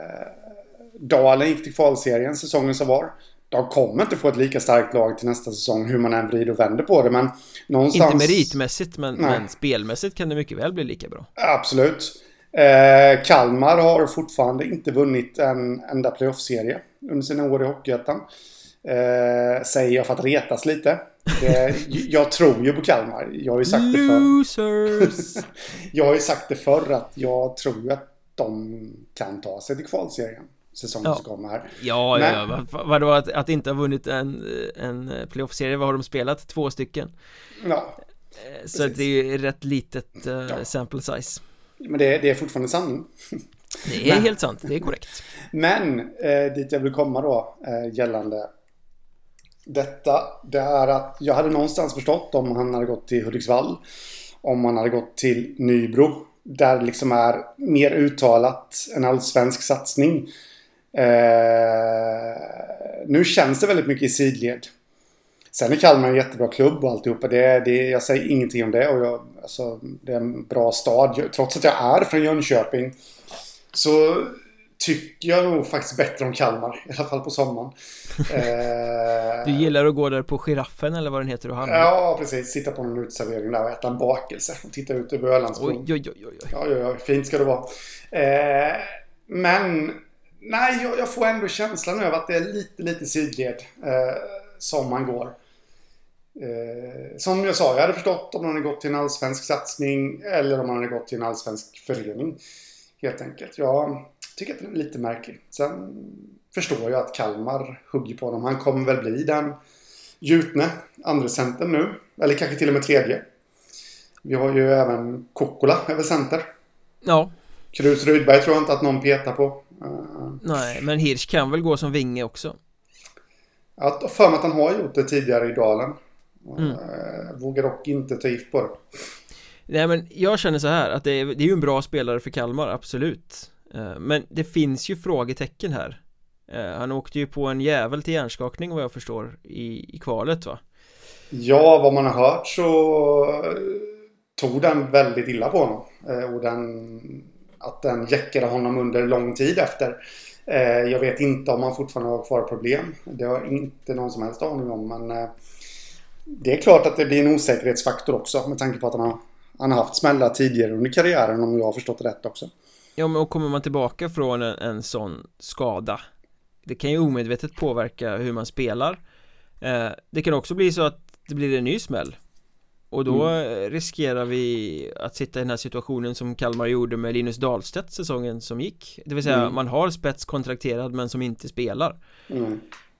Dalen gick till kvalserien säsongen som var. De kommer inte få ett lika starkt lag till nästa säsong hur man än vrider och vänder på det. Men någonstans... Inte meritmässigt men, Nej. men spelmässigt kan det mycket väl bli lika bra Absolut. Eh, Kalmar har fortfarande inte vunnit en enda playoff-serie under sina år i Hockeyettan. Eh, säger jag för att retas lite. Det, [laughs] jag tror ju på Kalmar. Jag har ju sagt det förr. Losers! [laughs] Jag har ju sagt det förr att jag tror att de kan ta sig till kvalserien. Säsongen Ja. som kommer. Ja, Men- ja, ja. Vad- Vadå att, att inte ha vunnit en, en playoff-serie? Vad har de spelat? Två stycken? Ja, Eh, Så att det är ju rätt litet eh, Ja. sample size men det, det är fortfarande sanning. [laughs] Det är Men- helt sant, det är korrekt Men eh, dit jag vill komma då eh, gällande detta. Det är att jag hade någonstans förstått om han hade gått till Hudiksvall. Om han hade gått till Nybro. Där det liksom är mer uttalat en allsvensk satsning. Eh, nu känns det väldigt mycket i sidled. Sen är Kalmar en jättebra klubb och alltihopa. Det, det, jag säger ingenting om det. Och jag, alltså, det är en bra stad. Trots att jag är från Jönköping. Så tycker jag nog faktiskt bättre om Kalmar. I alla fall på sommaren. Eh, Du gillar att gå där på giraffen eller vad den heter och handla? Ja, precis. Sitta på någon uteservering där och äta en bakelse. Och titta ut över Ölandsbron. Oj, oj, oj, oj, oj. Ja, ja, ja, fint ska det vara. Eh, men nej, jag, jag får ändå känslan över att det är lite, lite sidled eh, som man går. Eh, som jag sa, jag hade förstått om man hade gått till en allsvensk satsning eller om man hade gått till en allsvensk förening. Helt enkelt. Jag tycker att det är lite märklig. Sen förstår jag att Kalmar hugger på honom. Han kommer väl bli den gjutne andra centern nu. Eller kanske till och med tredje. Vi har ju även Kokkola över center. Ja, Krus Rydberg tror jag inte att någon petar på. Nej, men Hirsch kan väl gå som vinge också? jag har för mig att han har gjort det tidigare i Dalen. Mm. Uh, vågar dock inte ta gift på det. Nej men jag känner så här att det är, det är ju en bra spelare för Kalmar, absolut Eh, Men det finns ju frågetecken här Eh, Han åkte ju på en jävel till hjärnskakning vad jag förstår i, i kvalet va? Ja, vad man har hört så eh, tog den väldigt illa på honom. Eh, och den, att den jäckade honom under lång tid efter. Eh, jag vet inte om han fortfarande har kvar problem. Det har jag inte någon som helst aning om. Men eh, det är klart att det blir en osäkerhetsfaktor också med tanke på att han har, han har haft smällar tidigare under karriären om jag har förstått det rätt också. Ja men och kommer man tillbaka från en, en sån skada Det kan ju omedvetet påverka hur man spelar eh, Det kan också bli så att det blir en ny smäll och då eh, riskerar vi att sitta i den här situationen som Kalmar gjorde med Linus Dahlstedt säsongen som gick Det vill säga Mm. man har spets kontrakterad men som inte spelar Mm.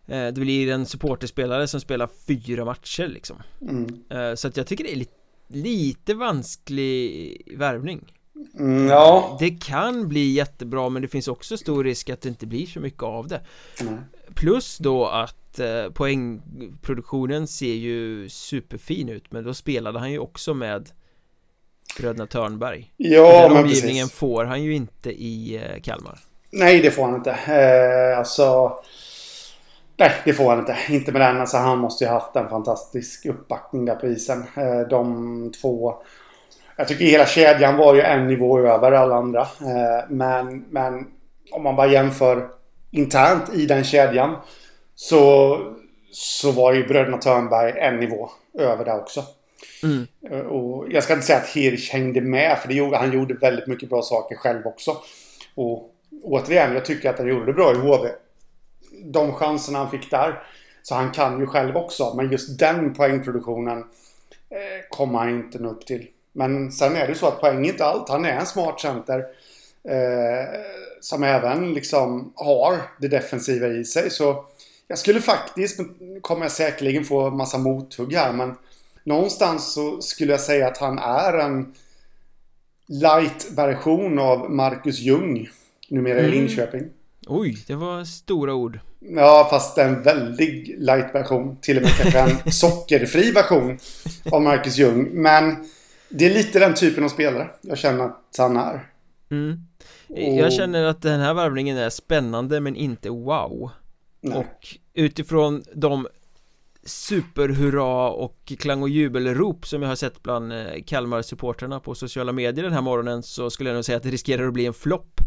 eh, Det blir en supporterspelare som spelar fyra matcher liksom Mm. eh, Så att jag tycker det är lite Lite vansklig värvning Mm, ja. Det kan bli jättebra men det finns också stor risk att det inte blir så mycket av det Nej. Plus då att eh, poängproduktionen ser ju superfin ut men då spelade han ju också med Bröderna Törnberg Ja, Den men omgivningen precis. får han ju inte i eh, Kalmar Nej, det får han inte. Eh, alltså... Nej, det får han inte. Inte med den. Alltså, han måste ju ha haft en fantastisk uppbackning där på isen. Eh, de två... Jag tycker hela kedjan var ju en nivå över alla andra. Eh, men, men om man bara jämför internt i den kedjan så, så var ju bröderna Törnberg en nivå över där också. mm. Eh, Och jag ska inte säga att Hirsch hängde med, för det gjorde, han gjorde väldigt mycket bra saker själv också. Och återigen, jag tycker att han gjorde det bra i HV. De chanserna han fick där, så han kan ju själv också. Men just den poängproduktionen eh, kommer han inte nå upp till. Men sen är det så att poäng är inte allt. Han är en smart center. Eh, som även liksom har det defensiva i sig. Så jag skulle faktiskt, kommer jag säkerligen få massa mothugg här, men någonstans så skulle jag säga att han är en light-version av Marcus Ljung. Numera i Mm. Linköping. Oj, det var stora ord Ja, fast en väldig light-version. Till och med kanske en [laughs] sockerfri version av Marcus Ljung. Men Det är lite den typen av spelare jag känner att han är. Mm. Jag känner att den här värvningen är spännande men inte wow. Nej. Och utifrån de superhurra och klang och jubelrop som jag har sett bland eh, Kalmar-supporterna på sociala medier den här morgonen så skulle jag nog säga att det riskerar att bli en flopp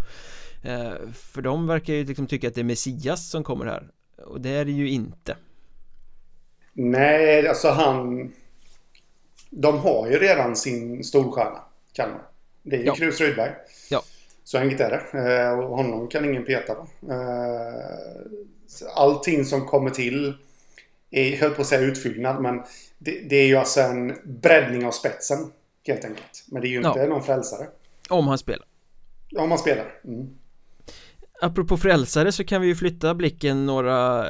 eh, För de verkar ju liksom tycka att det är Messias som kommer här och det är det ju inte Nej, alltså han De har ju redan sin storstjärna Kalmar Det är ju ja. Krus Rydberg Ja Så enkelt är det eh, och honom kan ingen peta på Allting som kommer till är, höll på att säga utfyllnad, men det, det, är ju alltså en breddning av spetsen. Helt enkelt. Men det är ju inte ja. någon frälsare. Om han spelar. Om han spelar. Mm. Apropå frälsare så kan vi ju flytta blicken några,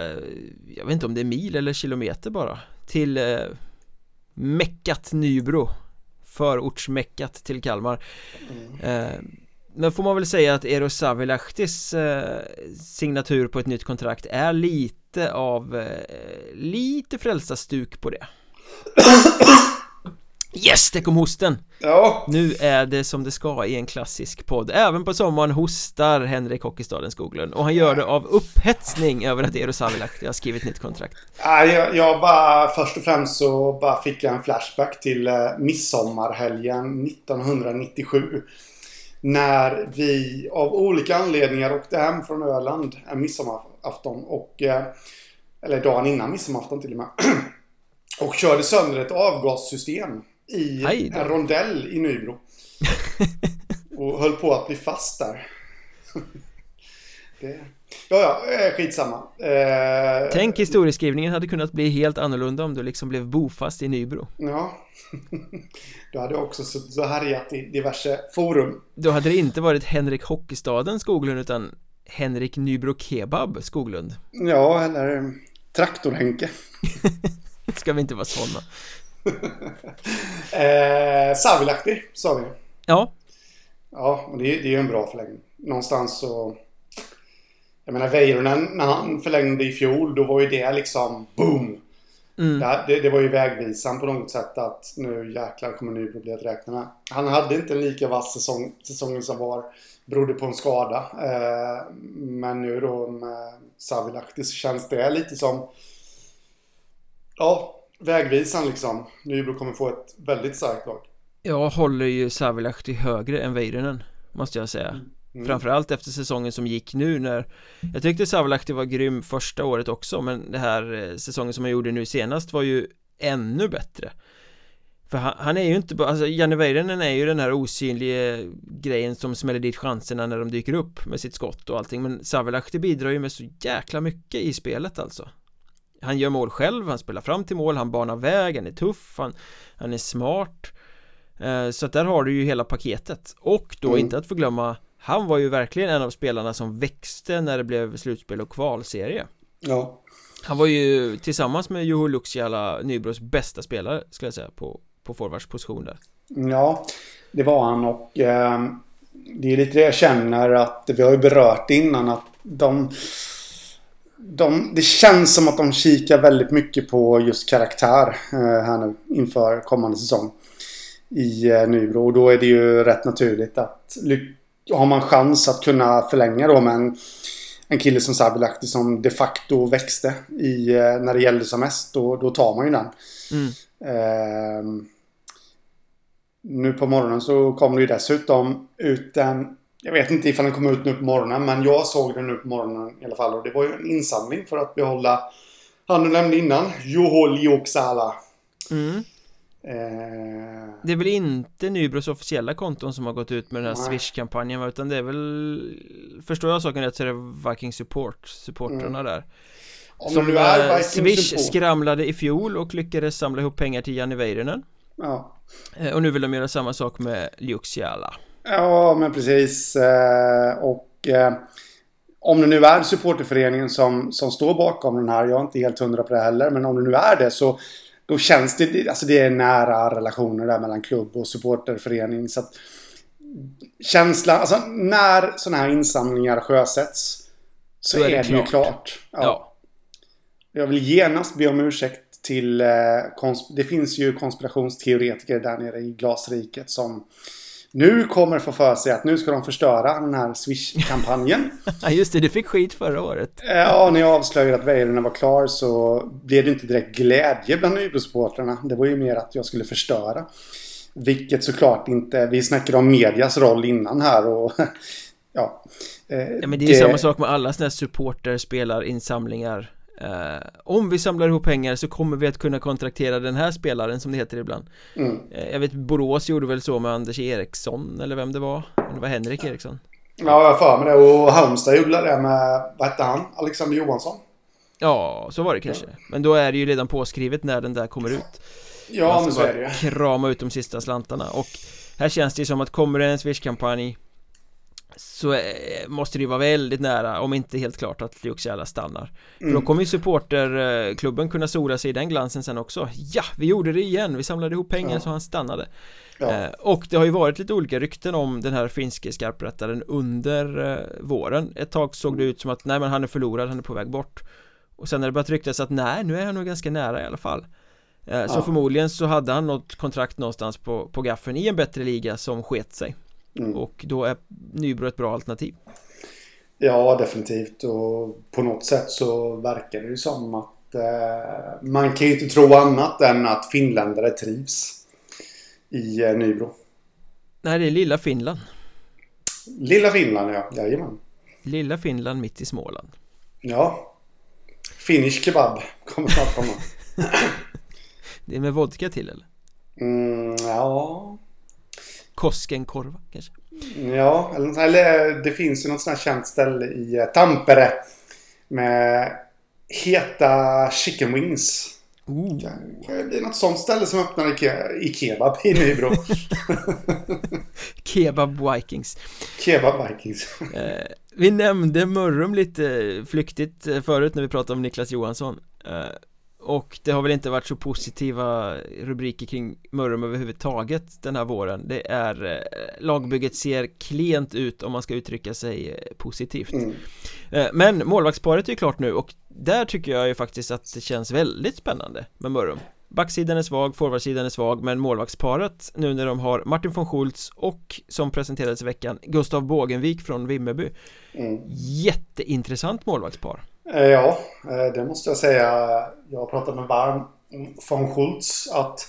jag vet inte om det är mil eller kilometer bara, till eh, Meckat Nybro. Förortsmeckat till Kalmar. Mm. eh, Men får man väl säga att Eero Savilahtis eh, signatur på ett nytt kontrakt är lite lite av eh, lite frälsta stuk på det [coughs] Yes, det kom hosten! Ja Nu är det som det ska i en klassisk podd Även på sommaren hostar Henrik Hockeystaden Skoglund Och han gör det av upphetsning över att Eero Savilahti har skrivit nytt kontrakt ja, jag, jag bara, först och främst så bara fick jag en flashback till eh, midsommarhelgen 1997 När vi av olika anledningar åkte hem från Öland en midsommar afton och... Eh, eller dagen innan midsommarafton till och med. [clears throat] och körde sönder ett avgassystem i en rondell i Nybro. [laughs] och höll på att bli fast där. det... Ja, ja, eh, skitsamma. Eh... Tänk historieskrivningen hade kunnat bli helt annorlunda om du liksom blev bofast i Nybro. Ja. [laughs] du hade också så härjat i diverse forum. Då hade det inte varit Henrik Hockeystaden Skoglund utan Henrik Nybro Kebab Skoglund Ja, eller Traktor-Henke [laughs] Ska vi inte vara sådana [laughs] eh, Savilahti sa vi. Ja. Ja, och det, det är ju en bra förlängning. Någonstans så Jag menar Väyrynen när han förlängde i fjol Då var ju det liksom boom. Mm. det, det, det, var ju vägvisan på något sätt att nu jäklar kommer Nybro bli att räkna. Med Han hade inte en lika vass säsong, säsongen som var berodde på en skada. Eh, men nu då med Savilahti så känns det lite som Ja, vägvisan liksom. Nybro kommer få ett väldigt starkt lag. Jag håller ju Savilahti högre än Väyrynen Måste jag säga mm. Mm. Framförallt efter säsongen som gick nu när Jag tyckte Savilahti var grym första året också men det här eh, säsongen som han gjorde nu senast var ju ännu bättre för han, han, är ju inte bara, alltså Janne Väyrynen är ju den här osynliga grejen som smäller dit chanserna när de dyker upp med sitt skott och allting Men Savilahti bidrar ju med så jäkla mycket i spelet alltså Han gör mål själv, han spelar fram till mål, han banar väg, han är tuff, han, han är smart. Eh, Så att där har du ju hela paketet. Och då mm. inte att förglömma Han var ju verkligen en av spelarna som växte när det blev slutspel och kvalserie. Ja. Han var ju tillsammans med Juho Luxiala Nybros bästa spelare skulle jag säga på på forwardsposition där. Ja, det var han. Och eh, det är lite det jag känner att vi har ju berört innan att de de, det känns som att de kikar väldigt mycket på just karaktär eh, här nu inför kommande säsong i eh, Nybro. Och då är det ju rätt naturligt att har man chans att kunna förlänga då med en, en kille som Sabilakti som de facto växte i, eh, när det gällde som mest. Då, då tar man ju den. Mm. Eh, nu på morgonen så kom det ju dessutom ut en jag vet inte ifall den kom ut nu på morgonen men jag såg den nu på morgonen i alla fall och det var ju en insamling för att behålla han du nämnde innan, Juho Liuksala. Mm. Eh... Det är väl inte Nybros officiella konton som har gått ut med den här Swish-kampanjen utan det är väl Förstår jag saken rätt så är det Viking Support, supporterna mm. där Om Som är Swish support. skramlade i fjol och lyckades samla ihop pengar till Janne Väyrynen Ja Eh, och nu vill de göra samma sak med Liuxiala Ja, men precis. Eh, och eh, om det nu är supporterföreningen som, som står bakom den här, jag är inte helt hundra på det heller, men om det nu är det så då känns det, alltså det är nära relationer där mellan klubb och supporterförening. Så att känslan, alltså när sådana här insamlingar sjösätts så, så är, det, är det ju klart. Ja. ja. Jag vill genast be om ursäkt till... Eh, det finns ju konspirationsteoretiker där nere i glasriket som nu kommer få för sig att nu ska de förstöra den här Swish-kampanjen. [laughs] Ja, just det. Du fick skit förra året. Ja, när jag avslöjade att Väyrynen var klar så blev det inte direkt glädje bland Nybro-supportrarna. Det var ju mer att jag skulle förstöra. Vilket såklart inte... Vi snackade om medias roll innan här och... [laughs] ja. Eh, ja, men det är det... samma sak med alla sådana här supporter, spelar, insamlingar. Uh, om vi samlar ihop pengar så kommer vi att kunna kontraktera den här spelaren som det heter ibland. Mm. uh, Jag vet Borås gjorde väl så med Anders Eriksson eller vem det var? Det var Henrik Eriksson. Ja, jag för mig det. Och Halmstad gjorde det med, vad hette han? Alexander Johansson. Ja, så var det kanske. Mm. Men då är det ju redan påskrivet när den där kommer ut. Ja, men så är det ju. krama ut de sista slantarna. Och här känns det ju som att kommer det en Swish-kampanj så eh, måste det ju vara väldigt nära, om inte helt klart, att Lyuxiala stannar. Mm. För då mm. kommer ju supporterklubben kunna sola sig i den glansen sen också. Ja, vi gjorde det igen, vi samlade ihop pengar ja. så han stannade. Ja. eh, Och det har ju varit lite olika rykten om den här finske skarprättaren under eh, våren. Ett tag såg det ut som att, nej men han är förlorad, han är på väg bort. Och sen har det börjat ryktas att nej, nu är han nog ganska nära i alla fall. Eh, Så förmodligen så hade han något kontrakt någonstans på, på gaffeln i en bättre liga som sket sig Mm. Och då är Nybro ett bra alternativ. Ja, definitivt. Och på något sätt så verkar det ju som att eh, man kan ju inte tro annat än att finländare trivs i eh, Nybro. Nej, det är lilla Finland. Lilla Finland, ja. Jajamän. Lilla Finland mitt i Småland. Ja. Finnish kebab kommer snart komma. [laughs] det är med vodka till eller? Mm, ja. Koskenkorva kanske? Ja, eller, eller det finns ju något sånt här känt ställe i eh, Tampere. Med heta chicken wings. Ooh. Det är något sånt ställe som öppnar i, i kebab [laughs] i Nybro. kebab Vikings. Kebab Vikings. eh, vi nämnde Mörrum lite flyktigt eh, förut när vi pratade om Niklas Johansson. Eh, och det har väl inte varit så positiva rubriker kring Mörrum överhuvudtaget den här våren. Det är eh, Lagbygget ser klent ut om man ska uttrycka sig eh, positivt. Mm. Eh, men målvaktsparet är ju klart nu och där tycker jag ju faktiskt att det känns väldigt spännande med Mörrum. Backsidan är svag, forwardsidan är svag men målvaktsparet nu när de har Martin von Schultz och som presenterades i veckan Gustav Bågenvik från Vimmerby. Mm. Jätteintressant målvaktspar Eh, ja, eh, det måste jag säga. Jag har pratat med Varm von Schultz att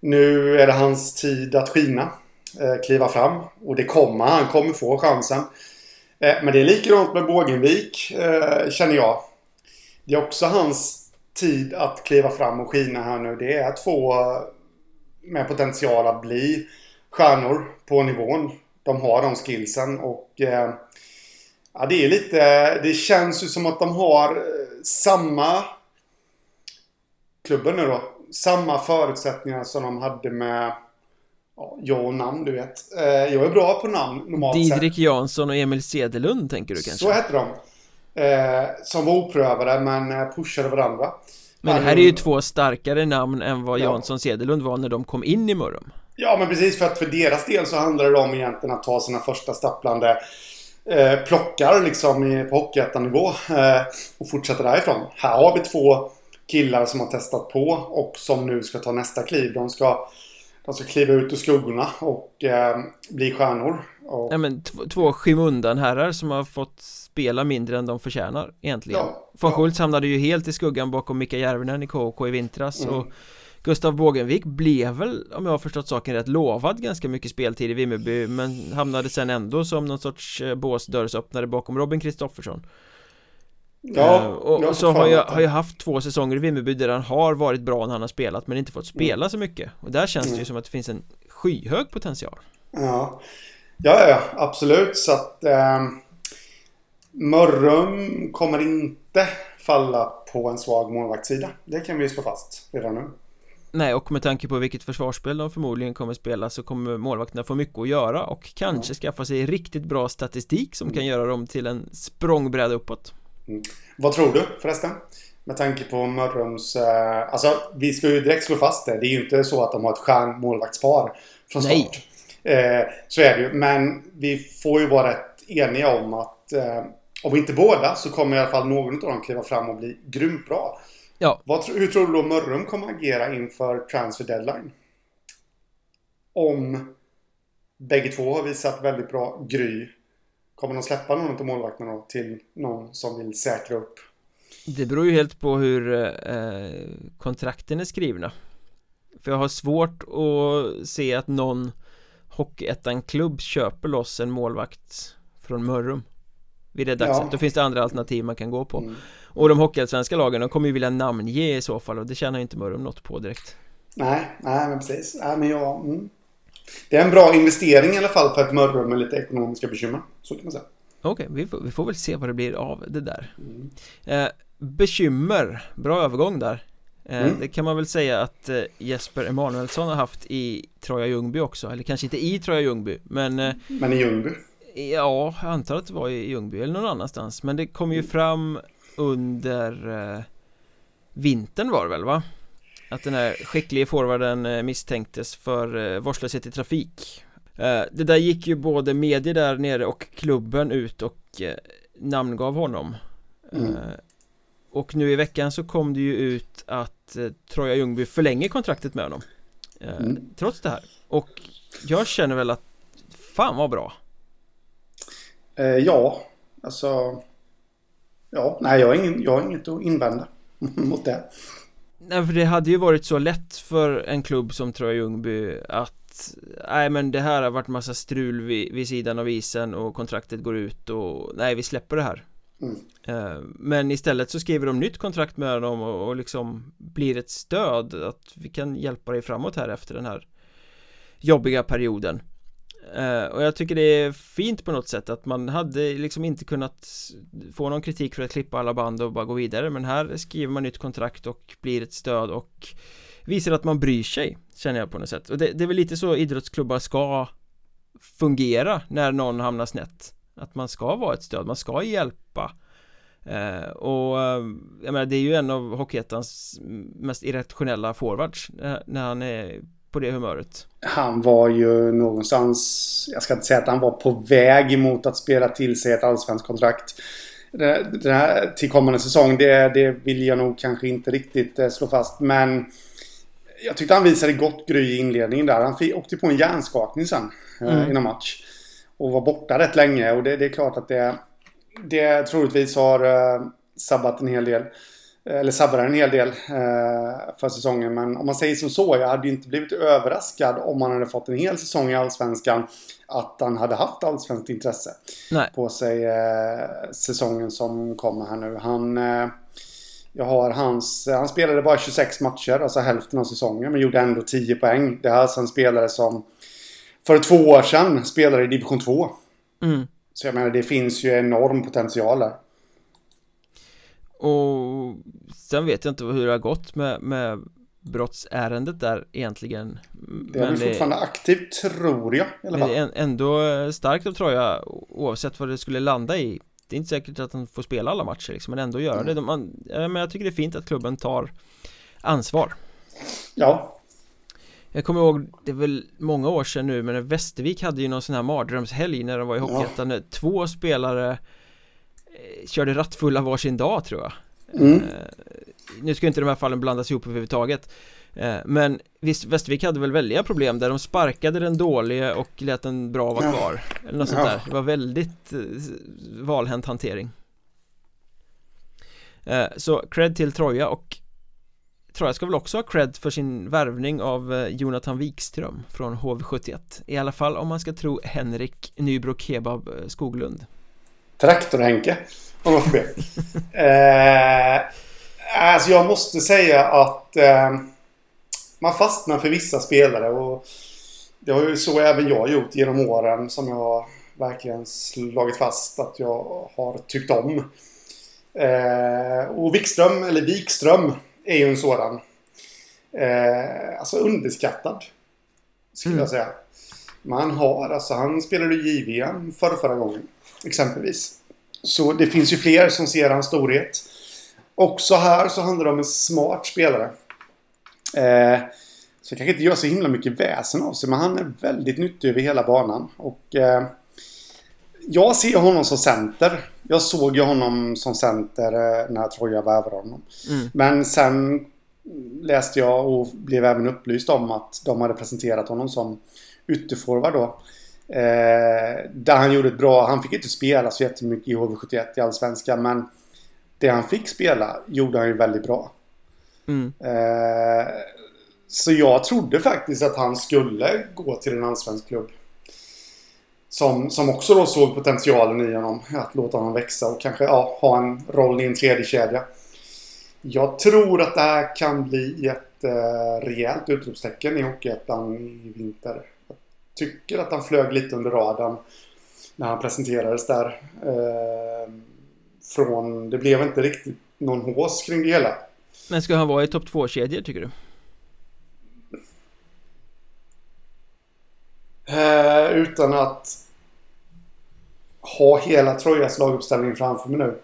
nu är det hans tid att skina. Eh, kliva fram. Och det kommer han. kommer få chansen. Men det är likadant med Bågenvik, känner jag. Det är också hans tid att kliva fram och skina här nu. Det är två med potential att bli stjärnor på nivån. De har de skillsen och Ja, det är lite... Det känns ju som att de har eh, samma... Klubben nu då. Samma förutsättningar som de hade med... Ja, jag och namn, du vet. Eh, jag är bra på namn normalt Didrik sett. Jansson och Emil Sedelund tänker du kanske? Så hette de. Eh, som var oprövade men pushade varandra. Men det här är ju två starkare namn än vad Jansson Sedelund var när de kom in i Mörrum. Ja, men precis för att för deras del så handlar det om egentligen att ta sina första stapplande eh, plockar liksom på Hockeyettan-nivå eh, och fortsätter därifrån. Här har vi två killar som har testat på och som nu ska ta nästa kliv. De ska, de ska kliva ut ur skuggorna och eh, bli stjärnor. Och... Ja, men två skymundan-herrar som har fått spela mindre än de förtjänar egentligen. Ja, von ja. Schultz hamnade ju helt i skuggan bakom Mika Järvinen i KK i vintras mm. och Gustav Bågenvik blev väl, om jag har förstått saken rätt, lovad ganska mycket speltid i Vimmerby men hamnade sen ändå som någon sorts eh, båsdörrsöppnare bakom Robin Kristoffersson. Ja, uh, och så har jag, har jag haft två säsonger i Vimmerby där han har varit bra när han har spelat men inte fått spela mm. så mycket. Och där känns mm. det ju som att det finns en skyhög potential. Ja, ja, ja absolut. Så att eh, Mörrum kommer inte falla på en svag målvaktssida. Det kan vi slå fast redan nu Nej, och med tanke på vilket försvarsspel de förmodligen kommer spela så kommer målvakterna få mycket att göra och kanske skaffa sig riktigt bra statistik som kan göra dem till en språngbräda uppåt. Mm. Vad tror du förresten? Med tanke på Mörrums... Eh, alltså, vi ska ju direkt slå fast det. Det är ju inte så att de har ett stjärnmålvaktspar från start. Eh, så är det ju. Men vi får ju vara rätt eniga om att eh, om inte båda så kommer i alla fall någon av dem kliva fram och bli grymt bra. Ja. Vad, hur tror du då Mörrum kommer agera inför transfer deadline? Om bägge två har visat väldigt bra gry. Kommer de släppa någon av målvakterna då till någon som vill säkra upp? Det beror ju helt på hur eh, kontrakten är skrivna För jag har svårt att se att någon Hockeyettan-klubb köper loss en målvakt från Mörrum Vid det dags ja. Då finns det andra alternativ man kan gå på mm. Och de hockeyallsvenska lagen, de kommer ju vilja namnge i så fall och det tjänar ju inte Mörrum något på direkt Nej, nej men precis. Nej, men jag, mm. Det är en bra investering i alla fall för ett Mörrum med lite ekonomiska bekymmer. Så kan man säga. Okej, okay, vi, får, vi får väl se vad det blir av det där. Mm. Eh, bekymmer, bra övergång där. Eh, mm. Det kan man väl säga att eh, Jesper Emanuelsson har haft i Troja Ljungby också, eller kanske inte i Troja Ljungby, men... Eh, men i Ljungby? Ja, jag antar att det var i Ljungby eller någon annanstans, men det kom ju fram under eh, vintern var det väl va? Att den här skicklige forwarden eh, misstänktes för eh, vårdslöshet i trafik eh, Det där gick ju både medier där nere och klubben ut och namngav honom mm. Och nu i veckan så kom det ju ut att Troja Ljungby förlänger kontraktet med honom mm. Trots det här Och jag känner väl att Fan vad bra eh, Ja Alltså Ja, nej jag har, ingen, jag har inget att invända [laughs] mot det. Nej för det hade ju varit så lätt för en klubb som Troja Ljungby att Nej men det här har varit massa strul vid, vid sidan av isen och kontraktet går ut och nej vi släpper det här. Mm. Eh, men istället så skriver de nytt kontrakt med dem och, och liksom blir ett stöd att vi kan hjälpa dig framåt här efter den här jobbiga perioden Uh, och jag tycker det är fint på något sätt att man hade liksom inte kunnat få någon kritik för att klippa alla band och bara gå vidare. Men här skriver man nytt kontrakt och blir ett stöd och visar att man bryr sig känner jag på något sätt. Och det, det är väl lite så idrottsklubbar ska fungera när någon hamnar snett. Att man ska vara ett stöd, man ska hjälpa. Uh, och uh, jag menar det är ju en av Hockeyettans mest irrationella forwards när han är på det humöret? Han var ju någonstans, jag ska inte säga att han var på väg emot att spela till sig ett allsvenskt kontrakt. Det här, till kommande säsong, det, det vill jag nog kanske inte riktigt eh, slå fast. Men jag tyckte han visade gott gry i inledningen där. Han fick, åkte på en hjärnskakning sen eh, mm. innan match. Och var borta rätt länge och det, det är klart att det, det troligtvis har uh, sabbat en hel del. Eller sabbade en hel del eh, för säsongen. Men om man säger som så, jag hade ju inte blivit överraskad om han hade fått en hel säsong i Allsvenskan. Att han hade haft allsvenskt intresse Nej. på sig eh, säsongen som kommer här nu. Han... Eh, jag har hans... Han spelade bara 26 matcher, alltså hälften av säsongen, men gjorde ändå 10 poäng. Det är alltså en spelare som för två år sedan spelade i division 2. Mm. Så jag menar, det finns ju enorm potential där. Och sen vet jag inte hur det har gått med, med brottsärendet där egentligen Det är väl fortfarande aktivt tror jag i alla fall. Men ändå starkt av Troja oavsett vad det skulle landa i Det är inte säkert att han får spela alla matcher liksom, men ändå göra mm. det man, Men jag tycker det är fint att klubben tar ansvar Ja Jag kommer ihåg, det är väl många år sedan nu men Västervik hade ju någon sån här mardrömshelg när de var i Hockeyettan ja. Två spelare Eh, körde rattfulla varsin dag tror jag. Mm. Eh, nu ska inte de här fallen blandas ihop överhuvudtaget. Eh, Men visst, Västervik hade väl väldiga problem där de sparkade den dåliga och lät den bra vara kvar Eller något sånt där, det var väldigt valhänt hantering. Så cred till Troja och Troja ska väl också ha cred för sin värvning av Jonathan Wikström från HV71 I alla fall om man ska tro Henrik Nybro Kebab Skoglund Traktor-Henke. Om man får be. [laughs] eh, alltså jag måste säga att eh, man fastnar för vissa spelare. Och det har ju så även jag gjort genom åren som jag verkligen slagit fast att jag har tyckt om. Eh, och Wikström, eller Wikström, är ju en sådan. Eh, alltså underskattad. Skulle mm. jag säga. Man har, alltså han spelade JVM förra, förra gången. Exempelvis. Så det finns ju fler som ser hans storhet. Också här så handlar det om en smart spelare. Eh, så jag kanske inte gör så himla mycket väsen av sig, men han är väldigt nyttig över hela banan. Och eh, jag ser honom som center. Jag såg ju honom som center eh, när Troja värvade honom. Mm. Men sen läste jag och blev även upplyst om att de hade presenterat honom som ytterforward då. Eh, där han gjorde ett bra... Han fick inte spela så jättemycket i HV71 i Allsvenskan men det han fick spela gjorde han ju väldigt bra. Mm. Eh, så jag trodde faktiskt att han skulle gå till en allsvensk klubb. Som, som också då såg potentialen i honom. Att låta honom växa och kanske ja, ha en roll i en tredje kedja. Jag tror att det här kan bli ett eh, rejält utropstecken i Hockeyettan i vinter. Tycker att han flög lite under radarn när han presenterades där. Eh, från, det blev inte riktigt någon hås kring det hela. Men ska han vara i topp 2-kedjor tycker du? Eh, utan att ha hela Trojas laguppställning framför mig nu.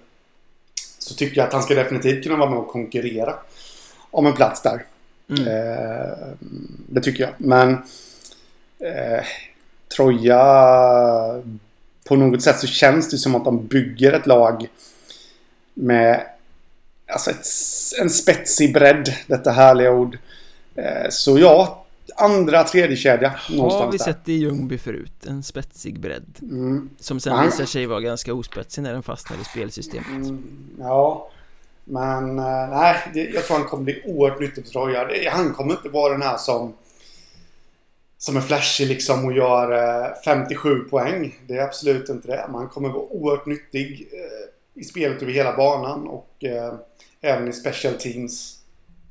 Så tycker jag att han ska definitivt kunna vara med och konkurrera om en plats där. Mm. Eh, det tycker jag. Men eh, Troja på något sätt så känns det som att de bygger ett lag med alltså ett, en spetsig bredd. Detta härliga ord. Eh, så ja, andra, tredje kedja Har vi sett det i Ljungby förut? En spetsig bredd Mm. Som sen Ja. visar sig vara ganska ospetsig när den fastnar i spelsystemet Mm, ja. Men eh, nej, det, jag tror han kommer bli oerhört nyttig för Troja. Han kommer inte vara den här som som är flashig liksom och gör eh, 57 poäng. Det är absolut inte det. Men han kommer vara oerhört nyttig eh, i spelet över hela banan och eh, även i special teams.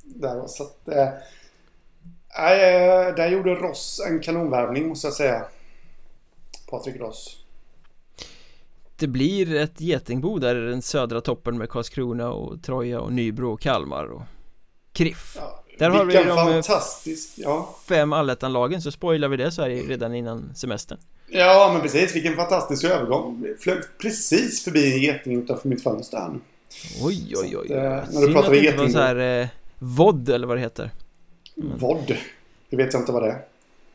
Där, så att, eh, eh, där gjorde Ross en kanonvärvning måste jag säga. Patrik Ross. Det blir ett getingbo där i den södra toppen med Karlskrona och Troja och Nybro och Kalmar och Kriff Ja, Där har vi de, eh, fantastisk... Ja. Fem allettan-lagen så spoilar vi det så här redan innan semestern Ja, men precis. Vilken fantastisk övergång. Flög precis förbi en geting utanför mitt fönster här nu. Oj oj oj, Så att, eh, oj. när du Synd att det inte var så här eh, VOD eller vad det heter Vod. Det vet jag inte vad det är.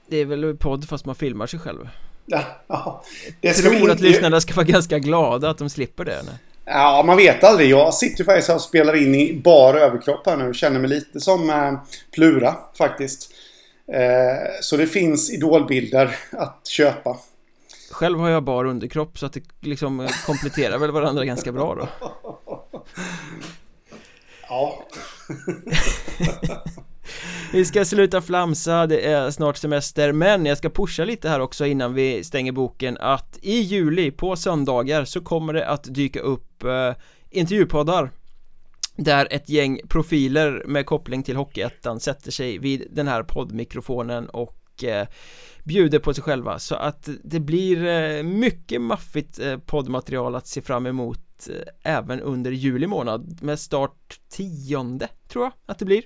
Det är väl podd fast man filmar sig själv Ja, [laughs] ja. Det Jag vi tror att lyssnarna ska vara ganska glada att de slipper det nej. Ja, man vet aldrig. Jag sitter faktiskt här och spelar in i bar överkropp här nu. Känner mig lite som eh, Plura faktiskt. Eh, så det finns idolbilder att köpa. Själv har jag bara underkropp så att det liksom eh, kompletterar väl varandra ganska bra då Ja. [laughs] Vi ska sluta flamsa, det är snart semester Men jag ska pusha lite här också innan vi stänger boken Att i juli på söndagar så kommer det att dyka upp eh, intervjupoddar. Där ett gäng profiler med koppling till Hockeyettan sätter sig vid den här poddmikrofonen och eh, bjuder på sig själva. Så att det blir eh, mycket maffigt eh, poddmaterial att se fram emot eh, även under juli månad med start tionde tror jag att det blir.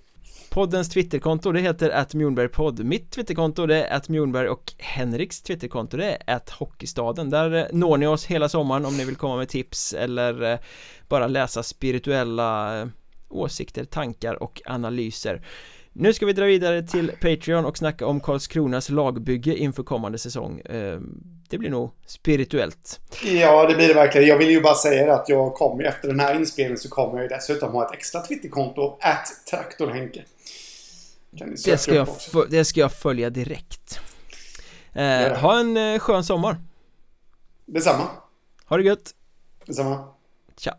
Poddens Twitterkonto det heter att Mjornbergpodd Mitt Twitterkonto det är att Mjornberg och Henriks Twitterkonto det är att Hockeystaden. Där eh, når ni oss hela sommaren om ni vill komma med tips eller eh, bara läsa spirituella eh, åsikter, tankar och analyser. Nu ska vi dra vidare till Patreon och snacka om Karlskronas lagbygge inför kommande säsong. Ehm, det blir nog spirituellt ja, det blir det verkligen. Jag vill ju bara säga att jag kommer efter den här inspelningen så kommer jag ju dessutom ha ett extra Twitterkonto. At traktorhenke. Det ska jag, det ska jag följa direkt eh, det. Ha en eh, skön sommar Detsamma. Ha det gött Detsamma. Tja